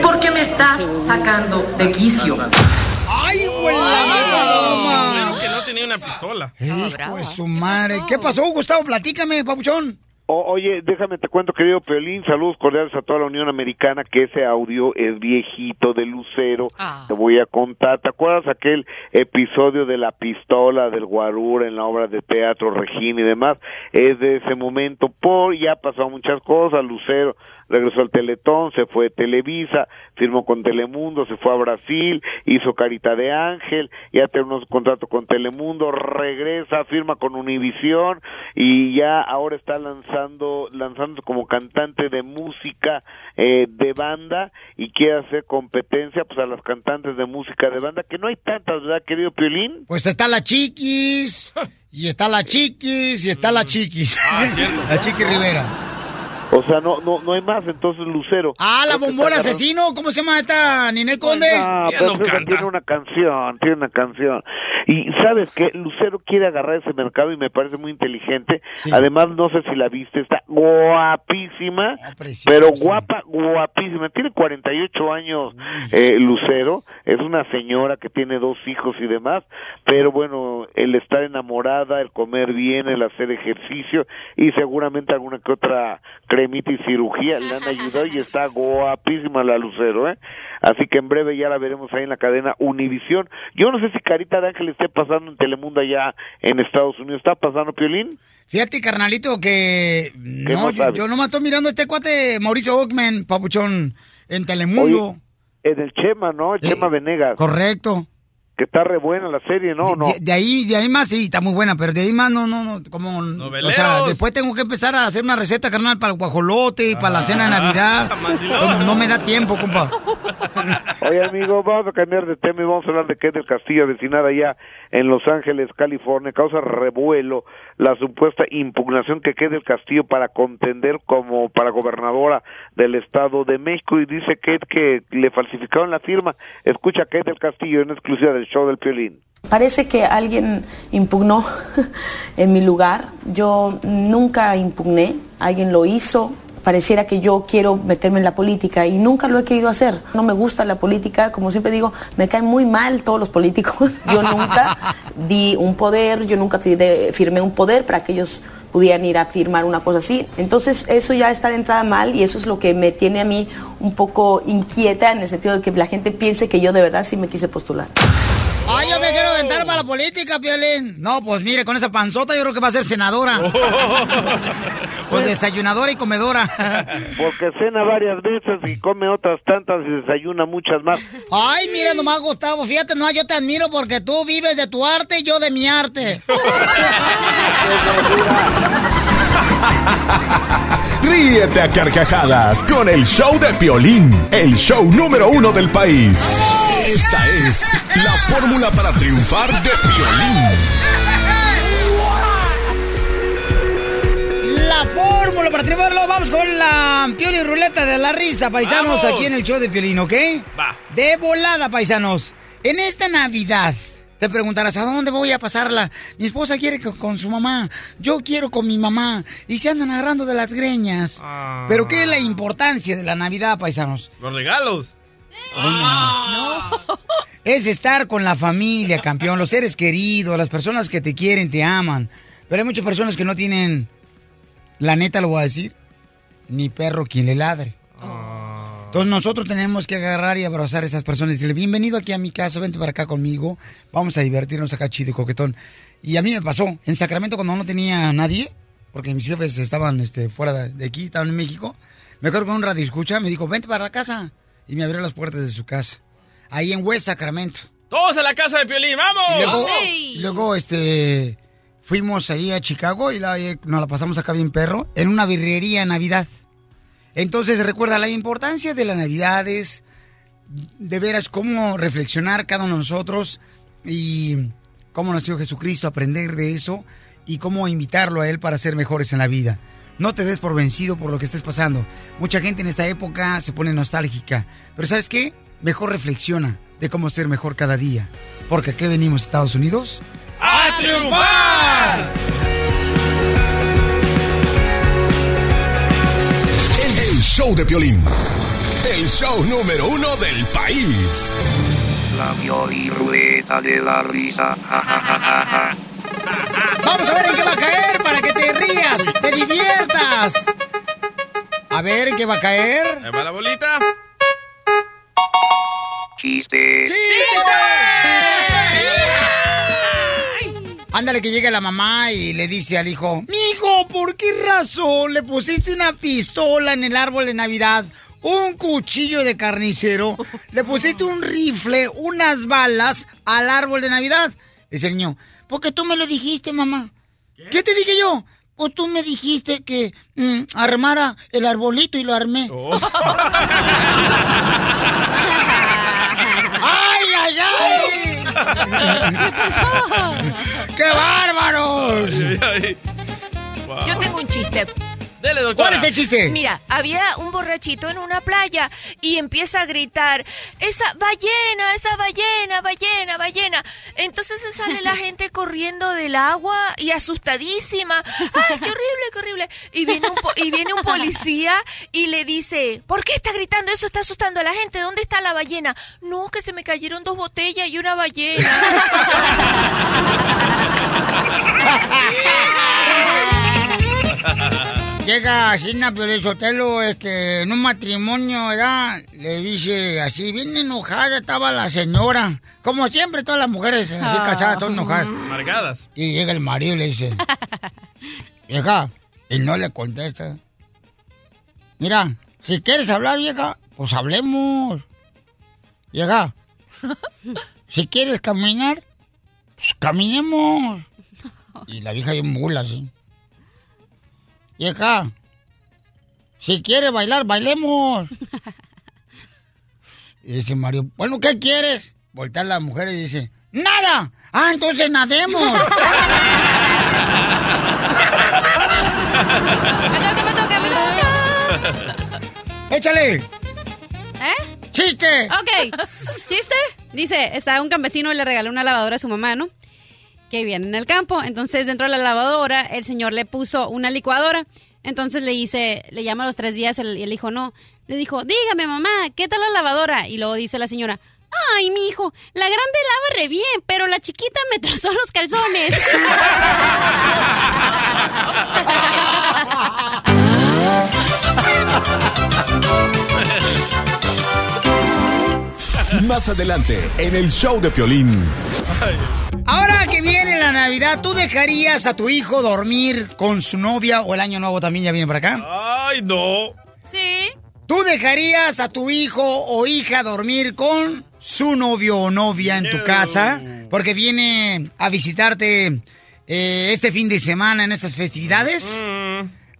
Porque me estás sacando de quicio. ¡Ay, güey! Bueno, que no tenía una pistola. Hijo de su madre. ¿Qué pasó, Gustavo? Platícame, papuchón. O- oye, déjame te cuento, querido Peolín, saludos cordiales a toda la Unión Americana, que ese audio es viejito de Lucero. Te voy a contar, ¿te acuerdas aquel episodio de la pistola del Guarura en la obra de teatro Regina y demás? Es de ese momento, por ya pasado muchas cosas, Lucero regresó al Teletón, se fue a Televisa, firmó con Telemundo, se fue a Brasil, hizo Carita de Ángel, ya tiene unos contratos con Telemundo, regresa, firma con Univisión y ya ahora está lanzando, lanzando como cantante de música eh, de banda y quiere hacer competencia pues a las cantantes de música de banda, que no hay tantas, ¿verdad, querido Piolín? Pues está la Chiquis, *laughs* y está la Chiquis, y está la Chiquis. Ah, cierto. *laughs* la Chiquis Rivera. O sea, no, no, no hay más, entonces Lucero. Ah, la que bombona asesino, ¿cómo se llama esta Ninel Conde? Ah, pero esa tiene una canción, tiene una canción. Y sabes que Lucero quiere agarrar ese mercado y me parece muy inteligente. Además, no sé si la viste, está guapísima, Ah, pero guapa, guapísima. Tiene 48 años eh, Lucero, es una señora que tiene dos hijos y demás, pero bueno, el estar enamorada, el comer bien, el hacer ejercicio y seguramente alguna que otra cremita y cirugía le han ayudado y está guapísima la Lucero, ¿eh? Así que en breve ya la veremos ahí en la cadena Univisión. Yo no sé si Carita de Ángel esté pasando en Telemundo allá en Estados Unidos. ¿Está pasando, Piolín? Fíjate, carnalito, que no, no yo, yo nomás estoy mirando a este cuate Mauricio Ockman, papuchón, en Telemundo. En el Chema, ¿no? El Chema Venegas. Correcto. Que está re buena la serie, ¿no? ¿No? De, de ahí, de ahí más sí, está muy buena, pero de ahí más no, no, no, como... O sea, después tengo que empezar a hacer una receta, carnal, para el guajolote y para la cena de Navidad. *laughs* no, no me da tiempo, compa. Oye, amigo, vamos a cambiar de tema y vamos a hablar de Kate del Castillo, vecinada allá en Los Ángeles, California. Causa revuelo la supuesta impugnación que Kate del Castillo para contender como para gobernadora del Estado de México y dice que le falsificaron la firma. Escucha a Kate del Castillo en exclusiva del show del Piolín. Parece que alguien impugnó *laughs* en mi lugar. Yo nunca impugné, alguien lo hizo. Pareciera que yo quiero meterme en la política y nunca lo he querido hacer. No me gusta la política, como siempre digo, me caen muy mal todos los políticos. *laughs* Yo nunca di un poder, yo nunca firmé un poder para que ellos pudieran ir a firmar una cosa así. Entonces eso ya está de entrada mal y eso es lo que me tiene a mí un poco inquieta en el sentido de que la gente piense que yo de verdad sí me quise postular. Ay, yo me quiero aventar para la política, Piolín. No, pues mire, con esa panzota yo creo que va a ser senadora. *laughs* pues desayunadora y comedora. *laughs* Porque cena varias veces y come otras tantas y desayuna muchas más. Ay, mira nomás, Gustavo, fíjate, no, yo te admiro porque tú vives de tu arte y yo de mi arte. *laughs* Ríete a carcajadas con el show de Piolín, el show número uno del país. Esta es la fórmula para triunfar de Piolín. La fórmula para triunfarlo, vamos con la Pioli Ruleta de la Risa, paisanos, Vamos. aquí en el show de Piolín, ¿ok? Va. De volada, paisanos. En esta Navidad, te preguntarás, ¿a dónde voy a pasarla? Mi esposa quiere que con su mamá, yo quiero con mi mamá, y se andan agarrando de las greñas. Ah. Pero ¿qué es la importancia de la Navidad, paisanos? Los regalos. Ah. es estar con la familia, campeón, los seres queridos, las personas que te quieren, te aman. Pero hay muchas personas que no tienen, la neta lo voy a decir, ni perro quien le ladre. Entonces nosotros tenemos que agarrar y abrazar a esas personas y decirle, bienvenido aquí a mi casa, vente para acá conmigo, vamos a divertirnos acá chido y coquetón. Y a mí me pasó, en Sacramento cuando no tenía nadie, porque mis jefes estaban este, fuera de- aquí, estaban en México, me acuerdo con un radio escucha, me dijo, vente para la casa. Y me abrió las puertas de su casa, ahí en West Sacramento. Todos a la casa de Piolín, ¡vamos! Y luego, luego, este, fuimos ahí a Chicago y la- eh, nos la pasamos acá bien perro, en una birrería en Navidad. Entonces recuerda la importancia de las Navidades, de veras cómo reflexionar cada uno de nosotros y cómo nació Jesucristo, aprender de eso y cómo invitarlo a Él para ser mejores en la vida. No te des por vencido por lo que estés pasando. Mucha gente en esta época se pone nostálgica, pero ¿sabes qué? Mejor reflexiona de cómo ser mejor cada día. Porque aquí venimos, Estados Unidos. ¡A triunfar! Show de Piolín. El show número uno del país. La Pioliruleta de la risa. Ja, ja, ja, ja, ja. Vamos a ver en qué va a caer para que te rías, te diviertas. A ver en qué va a caer. Ahí va la bolita. Chiste. Ándale que llega la mamá y le dice al hijo, Mijo, ¿por qué razón le pusiste una pistola en el árbol de Navidad? Un cuchillo de carnicero, le pusiste un rifle, unas balas al árbol de Navidad. Dice el niño, porque tú me lo dijiste, mamá. ¿Qué, te dije yo? Pues tú me dijiste que mm, armara el arbolito y lo armé. *laughs* *laughs* ¡Ay, ay, ay! ¿Qué pasó? ¡Qué bárbaros! Yo tengo un chiste. Dele, ¿Cuál es el chiste? Mira, había un borrachito en una playa y empieza a gritar, esa ballena, esa ballena, ballena, ballena. Entonces se sale la *laughs* gente corriendo del agua y asustadísima. ¡Ay, qué horrible, qué horrible! Y viene un, po- y viene un policía y le dice, ¿por qué está gritando eso? Está asustando a la gente. ¿Dónde está la ballena? No, que se me cayeron dos botellas y una ballena. *laughs* *laughs* Llega Sina Sotelo, este, en un matrimonio, ¿verdad? Le dice así, bien enojada estaba la señora. Como siempre, todas las mujeres así Ah. casadas son enojadas. Margadas. Y llega el marido y le dice, *laughs* vieja, y no le contesta. Mira, si quieres hablar, vieja, pues hablemos. Vieja, *laughs* si quieres caminar, pues caminemos. Y la vieja bien mula, así. Vieja, si quiere bailar, bailemos. *laughs* Y dice Mario, bueno, ¿qué quieres? Voltea la mujer y dice, ¡nada! Ah, entonces nademos. *laughs* Me toca, me toca, me toca. *laughs* ¡Échale! ¿Eh? ¡Chiste! Ok. ¿Chiste? Dice, estaba un campesino y le regaló una lavadora a su mamá, ¿no? Que viene en el campo. Entonces, dentro de la lavadora, el señor le puso una licuadora. Entonces le dice, le llama a los tres días el- y el hijo no. Le dijo, dígame mamá, ¿qué tal la lavadora? Y luego dice la señora, ay, mi hijo, la grande lava re bien, pero la chiquita me trazó los calzones. *laughs* *laughs* Más adelante, en el show de Piolín. Ahora que viene la Navidad, ¿tú dejarías a tu hijo dormir con su novia o el año nuevo también ya viene para acá? Ay, no. Sí. ¿Tú dejarías a tu hijo o hija dormir con su novio o novia en tu casa? Porque viene a visitarte eh, este fin de semana en estas festividades.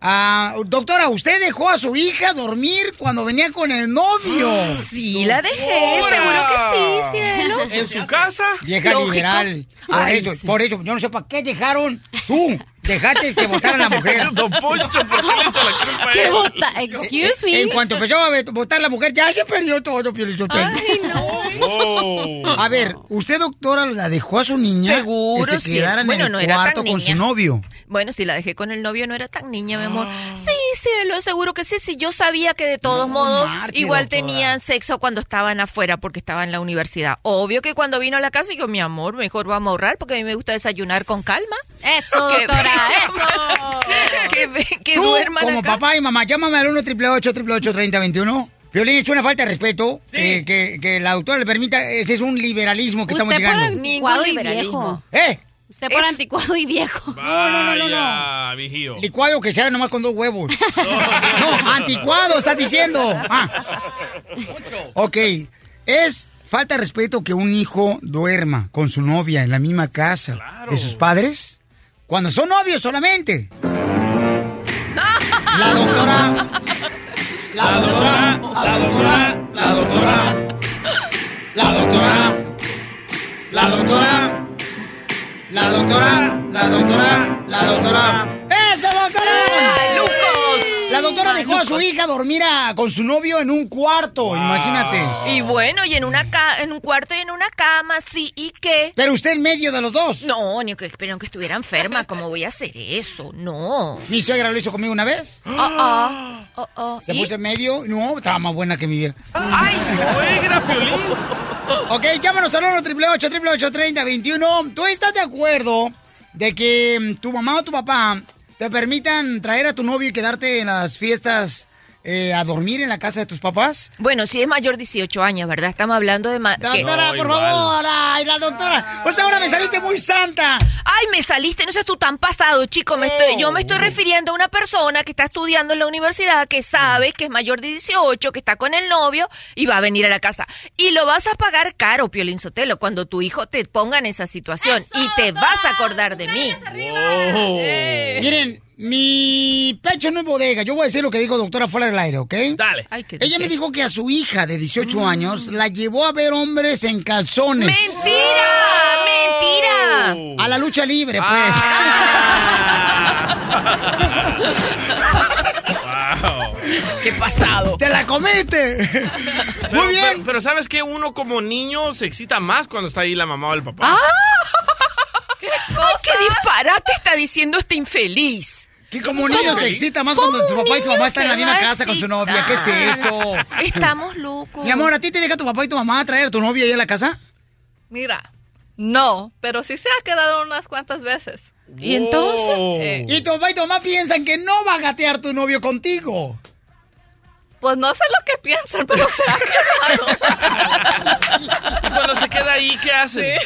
Ah, doctora, ¿usted dejó a su hija dormir cuando venía con el novio? Sí, la dejé, seguro que sí, cielo. ¿En su casa? Vieja Lógico. liberal. Por Ay, eso, sí. por eso, yo no sé para qué dejaron. Tú, dejaste que votara la mujer. *laughs* Don Poncho, ¿por qué le echa la culpa ¿Qué vota? Excuse me. En cuanto empezó a votar la mujer, ya se perdió todo, Piolizotelo. Ay, no. Oh. A ver, usted, doctora, la dejó a su niña Seguro, que se sí. quedara en Bueno, el no era tan cuarto con su novio. Bueno, si la dejé con el novio no era tan niña, mi amor. Sí, sí, lo seguro que sí. Sí, yo sabía que de todos modos igual doctora. tenían sexo cuando estaban afuera porque estaban en la universidad. Obvio que cuando vino a la casa yo, mi amor, mejor vamos a ahorrar porque a mí me gusta desayunar con calma. *laughs* Eso, Que- doctora, *laughs* eso. que, que Tú, duerman como acá. papá y mamá, llámame al 1 888 3021 Violín, es una falta de respeto que, que, que la doctora le permita. Ese es un liberalismo que estamos Usted por llegando. anticuado y viejo. ¿Eh? Usted por anticuado y viejo. *laughs* Vaya, vigío. Licuado que sea nomás con dos huevos. *laughs* no, anticuado, estás diciendo. Ah. Ok, es falta de respeto que un hijo duerma con su novia en la misma casa de sus padres cuando son novios solamente. La doctora. La doctora. La doctora. La doctora. La doctora. La doctora. La doctora. La doctora. La doctora. ¡Eso, doctora! La doctora dejó a su hija dormir a- con su novio en un cuarto, imagínate. Y bueno, y en una ca- en un cuarto y en una cama, sí, ¿y qué? Pero usted en medio de los dos. No, ni que espero que estuviera enferma, ¿cómo voy a hacer eso? No. Mi suegra lo hizo conmigo una vez. Oh, oh, oh, oh. Se ¿Y? puso en medio. No, estaba más buena que mi vieja. ¡Ay, suegra, Piolín! Ok, llámanos al 1 888 3021 ¿Tú estás de acuerdo de que tu mamá o tu papá te permitan traer a tu novio y quedarte en las fiestas eh, a dormir en la casa de tus papás? Bueno, si es mayor de 18 años, ¿verdad? Estamos hablando de... Doctora, por favor, ay, la doctora. Pues ahora me saliste muy santa. Ay, me saliste, no seas tú tan pasado, chico. Me estoy, yo me estoy refiriendo a una persona que está estudiando en la universidad, que sabe que es mayor de 18, que está con el novio y va a venir a la casa. Y lo vas a pagar caro, Piolín Sotelo, cuando tu hijo te ponga en esa situación. y te vas a acordar de mí. Miren, mi pecho no es bodega. Yo voy a decir lo que dijo doctora fuera del aire, ¿ok? Dale. Ella me dijo que a su hija de 18 años la llevó a ver hombres en calzones. ¡Mentira! ¡Mentira! A la lucha libre, pues. *laughs* ¡Qué pasado! ¡Te la comete! Pero, Pero, pero ¿sabes qué? Uno como niño se excita más cuando está ahí la mamá o el papá. ¡Ay, qué disparate está diciendo este infeliz! Que como niño se excita más cuando su papá y su mamá están en la misma casa con su novia. ¿Qué es eso? Estamos locos. Mi amor, ¿a ti te deja tu papá y tu mamá traer a tu novia ahí a la casa? Mira, no, pero sí se ha quedado unas cuantas veces. ¿Y entonces? Eh, Y tu papá y tu mamá piensan que no va a gatear tu novio contigo. pues no sé lo que piensan, pero se ha quedado. Y *laughs* cuando se queda ahí, ¿qué hace?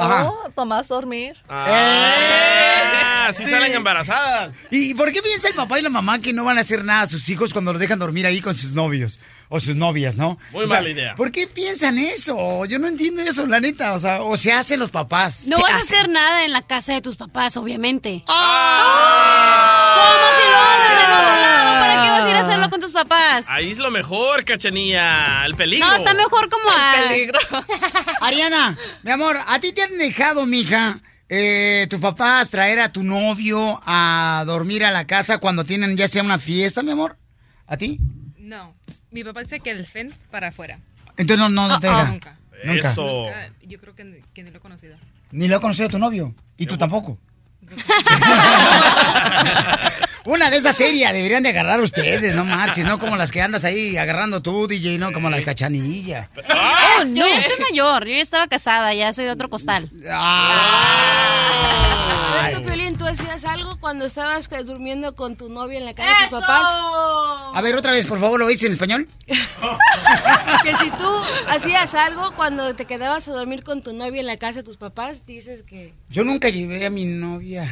Ajá. Oh, Tomás dormir. Ah, así Sí. salen embarazadas. ¿Y por qué piensa el papá y la mamá que no van a hacer nada a sus hijos cuando los dejan dormir ahí con sus novios? O sus novias, ¿no? Muy O sea, mala idea. ¿Por qué piensan eso? Yo no entiendo eso, la neta. O sea, o se hacen los papás. No ¿Qué vas a hacer nada en la casa de tus papás, obviamente. ¡Ah! ¿Cómo si lo haces del otro lado? ¿Para qué vas a a con tus papás? Ahí es lo mejor, cachanilla. El peligro. No, está mejor como a... *laughs* Ariana, mi amor, ¿a ti te han dejado, mija, eh, tus papás traer a tu novio a dormir a la casa cuando tienen ya sea una fiesta, mi amor? ¿A ti? No, mi papá dice que el fence para afuera. Entonces no, no, no te Ah, deja. ah. Nunca. Nunca. Eso. Nunca, yo creo que, que ni lo he conocido. Ni lo ha conocido tu novio. Y tú tampoco. *laughs* *laughs* Una de esas serias deberían de agarrar ustedes, no marches, no como las que andas ahí agarrando tú, DJ, no como la de cachanilla. Oh, Yo ya soy mayor, yo ya estaba casada, ya soy de otro costal. Ah. Por eso, Piolín, tú hacías algo cuando estabas durmiendo con tu novia en la casa de tus papás. A ver, otra vez, por favor, ¿lo dices en español? *laughs* Que si tú hacías algo cuando te quedabas a dormir con tu novia en la casa de tus papás, dices que... Yo nunca llevé a mi novia.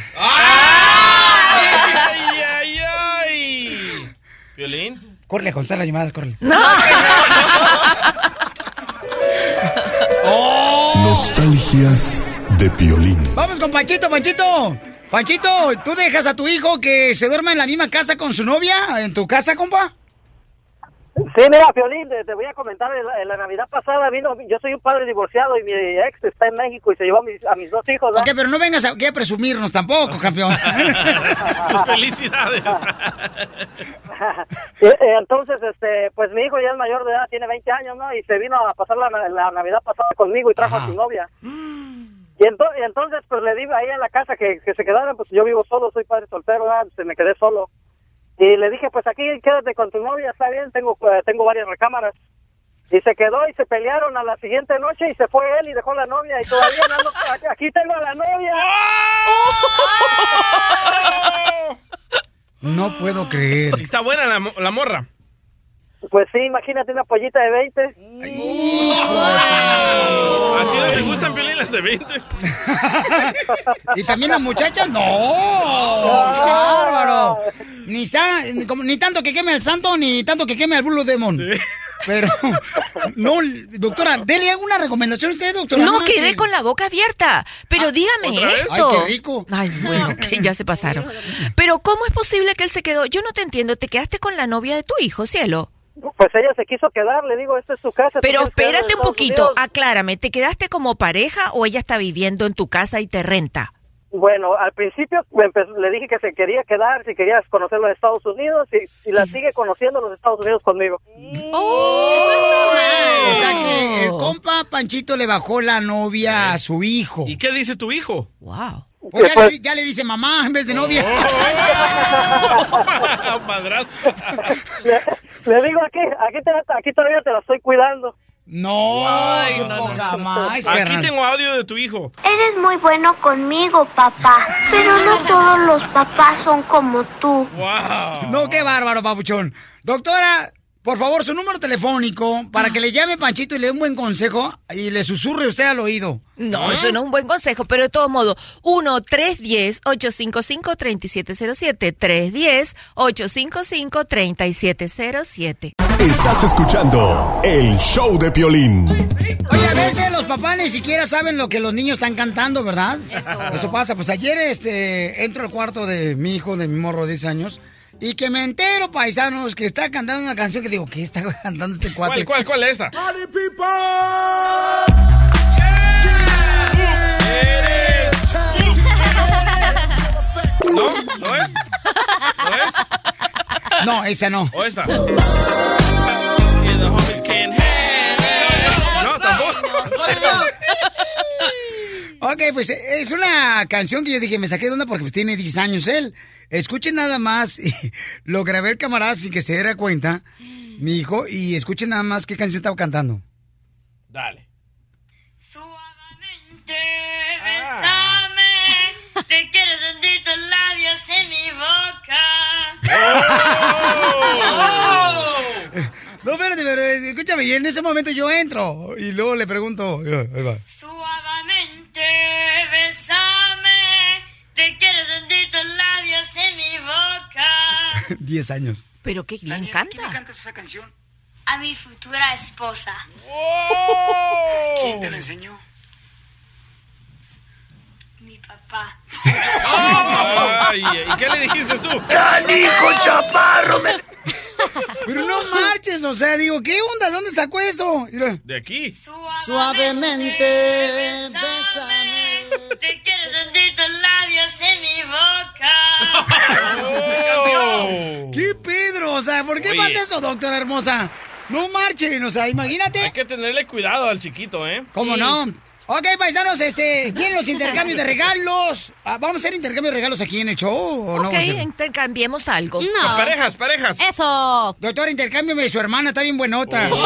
¡Ay, ay, ay! ¿Violín? Corre a contestar las llamadas, corre. Nostalgias de Piolín. Vamos con Panchito, Panchito. Panchito, ¿tú dejas a tu hijo que se duerma en la misma casa con su novia? ¿En tu casa, compa? Sí, mira, Piolín, te, te voy a comentar, en la, en la Navidad pasada vino, yo soy un padre divorciado y mi ex está en México y se llevó a mis, a mis dos hijos. ¿verdad? Ok, pero no vengas aquí a presumirnos tampoco, campeón. *laughs* Pues felicidades. Y, *laughs* eh, entonces, este, pues mi hijo ya es mayor de edad, tiene 20 años, ¿no? Y se vino a pasar la, la Navidad pasada conmigo y trajo a su novia. Y, ento- y entonces, pues le digo ahí en la casa que, que se quedaran, pues yo vivo solo, soy padre soltero, ¿verdad? Se me quedé solo. Y le dije, pues aquí quédate con tu novia, está bien, tengo, eh, tengo varias recámaras. Y se quedó y se pelearon a la siguiente noche y se fue él y dejó la novia y todavía no, ando- aquí tengo a la novia. No puedo creer. Está buena la, mo- la morra. Pues sí, imagínate una pollita de 20. ¿A ti no te gustan piolinas de 20? *laughs* ¿Y también las muchachas? ¡No! ¡Bárbaro! Ni, sa- como- ni tanto que queme al santo, ni tanto que queme al Blue Demon. Pero, no, doctora, dele alguna recomendación a usted, doctora. No, quedé con la boca abierta. Pero dígame ¿otra vez? eso. Ay, qué rico. Ay, bueno, que ya se pasaron. Pero ¿cómo es posible que él se quedó? Yo no te entiendo. ¿Te quedaste con la novia de tu hijo, cielo? Pues ella se quiso quedar, le digo, esta es su casa. Pero espérate un poquito, Unidos. aclárame, ¿te quedaste como pareja o ella está viviendo en tu casa y te renta? Bueno, al principio le dije que se quería quedar, si quería conocer los Estados Unidos y, y la sigue conociendo los Estados Unidos conmigo. O sea que el compa Panchito le bajó la novia a su hijo. ¿Y qué dice tu hijo? Wow. Pues ya, le, ya le dice mamá en vez de novia. *laughs* Madrastra. Le, le digo aquí, aquí, te- aquí todavía te la estoy cuidando. No, Ay, no, jamás, Aquí carnal. tengo audio de tu hijo. Eres muy bueno conmigo, papá, pero no todos los papás son como tú. No, qué bárbaro, papuchón. Doctora, por favor, su número telefónico para que le llame Panchito y le dé un buen consejo y le susurre usted al oído. No, eso no es un buen consejo, pero de todo modo, 1-310-855-3707, 310-855-3707. Estás escuchando el show de Piolín. Oye, a veces los papás ni siquiera saben lo que los niños están cantando, ¿verdad? Eso. pasa. Pues ayer este, entro al cuarto de mi hijo, de mi morro de 10 años, y que me entero, paisanos, que está cantando una canción que digo, ¿qué está cantando este cuate? ¿Cuál, cuál, cuál es esta? ¿No? ¿No es? ¿No es? No, esa no. ¿O esta? No, tampoco. Ok, pues es una canción que yo dije, me saqué de onda porque pues, tiene 10 años él. Escuchen nada más, *laughs* lo grabé el camarada sin que se diera cuenta, mi hijo, y escuchen nada más qué canción estaba cantando. Dale. Bésame, te quiero sentir tus labios en mi boca. *laughs* No, espérate, pero escúchame, y en ese momento yo entro y luego le pregunto, ahí va. Suavemente, bésame, te quiero sentir tus labios en mi boca. *laughs* 10 años. Pero qué bien canta. ¿Quién le cantas esa canción? A mi futura esposa. *laughs* ¿Quién te la enseñó? Mi papá. *laughs* Ay, ¿Y qué le dijiste tú? ¡Canijo chaparro! *laughs* Pero no marches, o sea, digo, ¿qué onda? ¿De dónde sacó eso? Mira. De aquí. Suavemente, bésame, te quiero sentir tus labios en mi boca. *laughs* ¿Qué Pedro? O sea, ¿por qué Oye. pasa eso, doctora hermosa? No marchen, o sea, imagínate. Hay que tenerle cuidado al chiquito, ¿eh? ¿Cómo no? Ok, paisanos, este, vienen los intercambios de regalos. Ah, ¿Vamos a hacer intercambio de regalos aquí en el show o no? Ok, intercambiemos algo. No. Parejas, parejas. Eso. Doctor, intercámbiame de su hermana, está bien buenota. *laughs*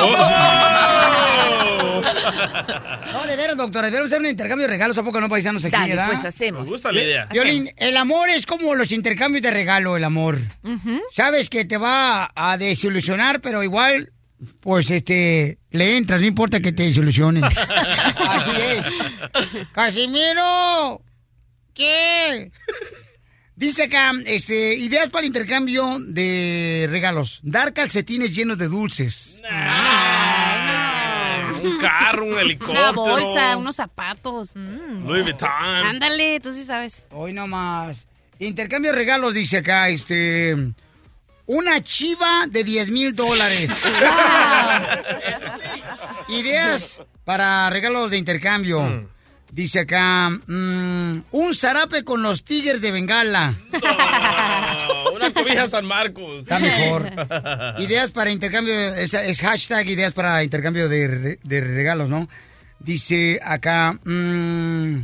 No, de veras, doctora, debemos hacer un intercambio de regalos, ¿a poco no, paisanos aquí, Dale, verdad? pues hacemos. Me gusta la idea. Violín, el amor es como los intercambios de regalo, el amor. Sabes que te va a desilusionar, pero igual, pues, este, le entras, no importa que te desilusionen. *laughs* Así es. Casimiro, ¿qué? Dice acá, este, ideas para el intercambio de regalos. Dar calcetines llenos de dulces. Un carro, un helicóptero. Una bolsa, unos zapatos. Louis Vuitton. Ándale, tú sí sabes. Hoy nomás. Intercambio de regalos, dice acá, este. Una chiva de 10 mil dólares. *laughs* Ideas para regalos de intercambio. Dice acá, mm, un zarape con los tigres de Bengala. Una cobija San Marcos. Está mejor. Ideas para intercambio, es, es hashtag ideas para intercambio de, de regalos, ¿no? Dice acá, mm,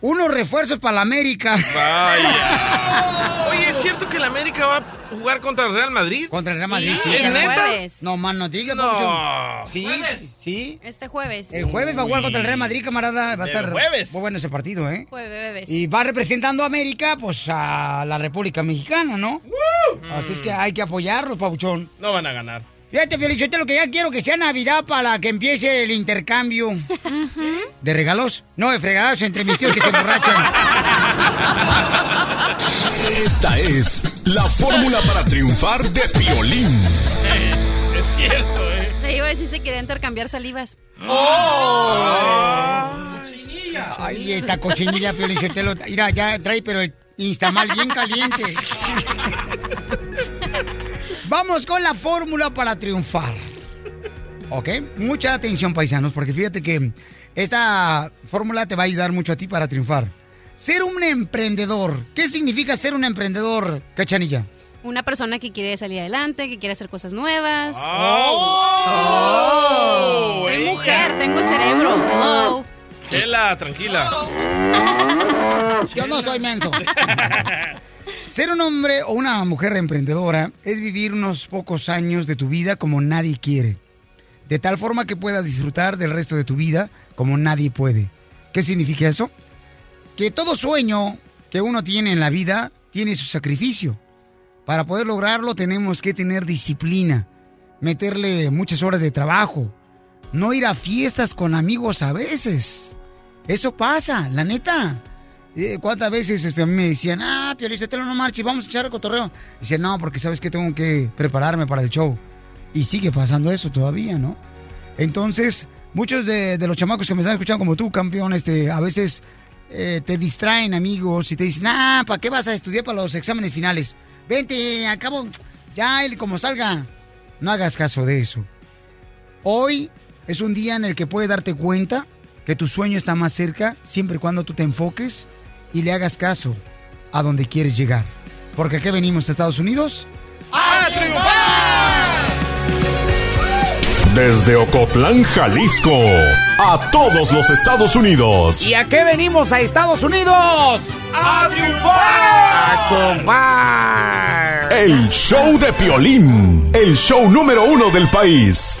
unos refuerzos para la América. Vaya. *laughs* Oye, ¿es cierto que la América va a jugar contra el Real Madrid? Contra el Real Madrid, sí. ¿Es neta? No, man, no digas, No. Sí, sí. Este jueves. El jueves va a jugar contra el Real Madrid, camarada. Va a El estar jueves. muy bueno ese partido, ¿eh? Jueves. Y va representando a América, pues a la República Mexicana, ¿no? Así es que hay que apoyarlos, Pabuchón. No van a ganar. Fíjate, Felicite, lo que ya quiero que sea Navidad para que empiece el intercambio de regalos. No, de fregados entre mis tíos que se emborrachan. Esta es la fórmula para triunfar de Piolín. Es cierto, ¿eh? Le iba a decir si quería intercambiar salivas. Ay, esta cochinilla, Felicitelo. Mira, ya trae, pero el instamal bien caliente. *laughs* Vamos con la fórmula para triunfar. ¿Ok? Mucha atención, paisanos, porque fíjate que esta fórmula te va a ayudar mucho a ti para triunfar. Ser un emprendedor. ¿Qué significa ser un emprendedor, cachanilla? Una persona que quiere salir adelante, que quiere hacer cosas nuevas. Oh, Soy ella. mujer, tengo cerebro. Hello. Chela, tranquila. *laughs* Yo no soy menso. *laughs* Ser un hombre o una mujer emprendedora es vivir unos pocos años de tu vida como nadie quiere. De tal forma que puedas disfrutar del resto de tu vida como nadie puede. ¿Qué significa eso? Que todo sueño que uno tiene en la vida tiene su sacrificio. Para poder lograrlo tenemos que tener disciplina, meterle muchas horas de trabajo, no ir a fiestas con amigos a veces. Eso pasa, la neta. ¿Cuántas veces este, me decían, ah, Piolizotelo, no marches, vamos a echar el cotorreo? Dice, no, porque sabes que tengo que prepararme para el show. Y sigue pasando eso todavía, ¿no? Entonces, muchos de, los chamacos que me están escuchando como tú, campeón, este, a veces eh, te distraen amigos y te dicen, ah, ¿para qué vas a estudiar para los exámenes finales? Vente, al cabo, ya él como salga. No hagas caso de eso. Hoy es un día en el que puedes darte cuenta que tu sueño está más cerca siempre y cuando tú te enfoques y le hagas caso a donde quieres llegar. Porque aquí venimos a Estados Unidos. ¡A triunfar! Desde Ocotlán, Jalisco, a todos los Estados Unidos. ¿Y a qué venimos a Estados Unidos? ¡A triunfar! ¡A chupar! El show de Piolín, el show número uno del país.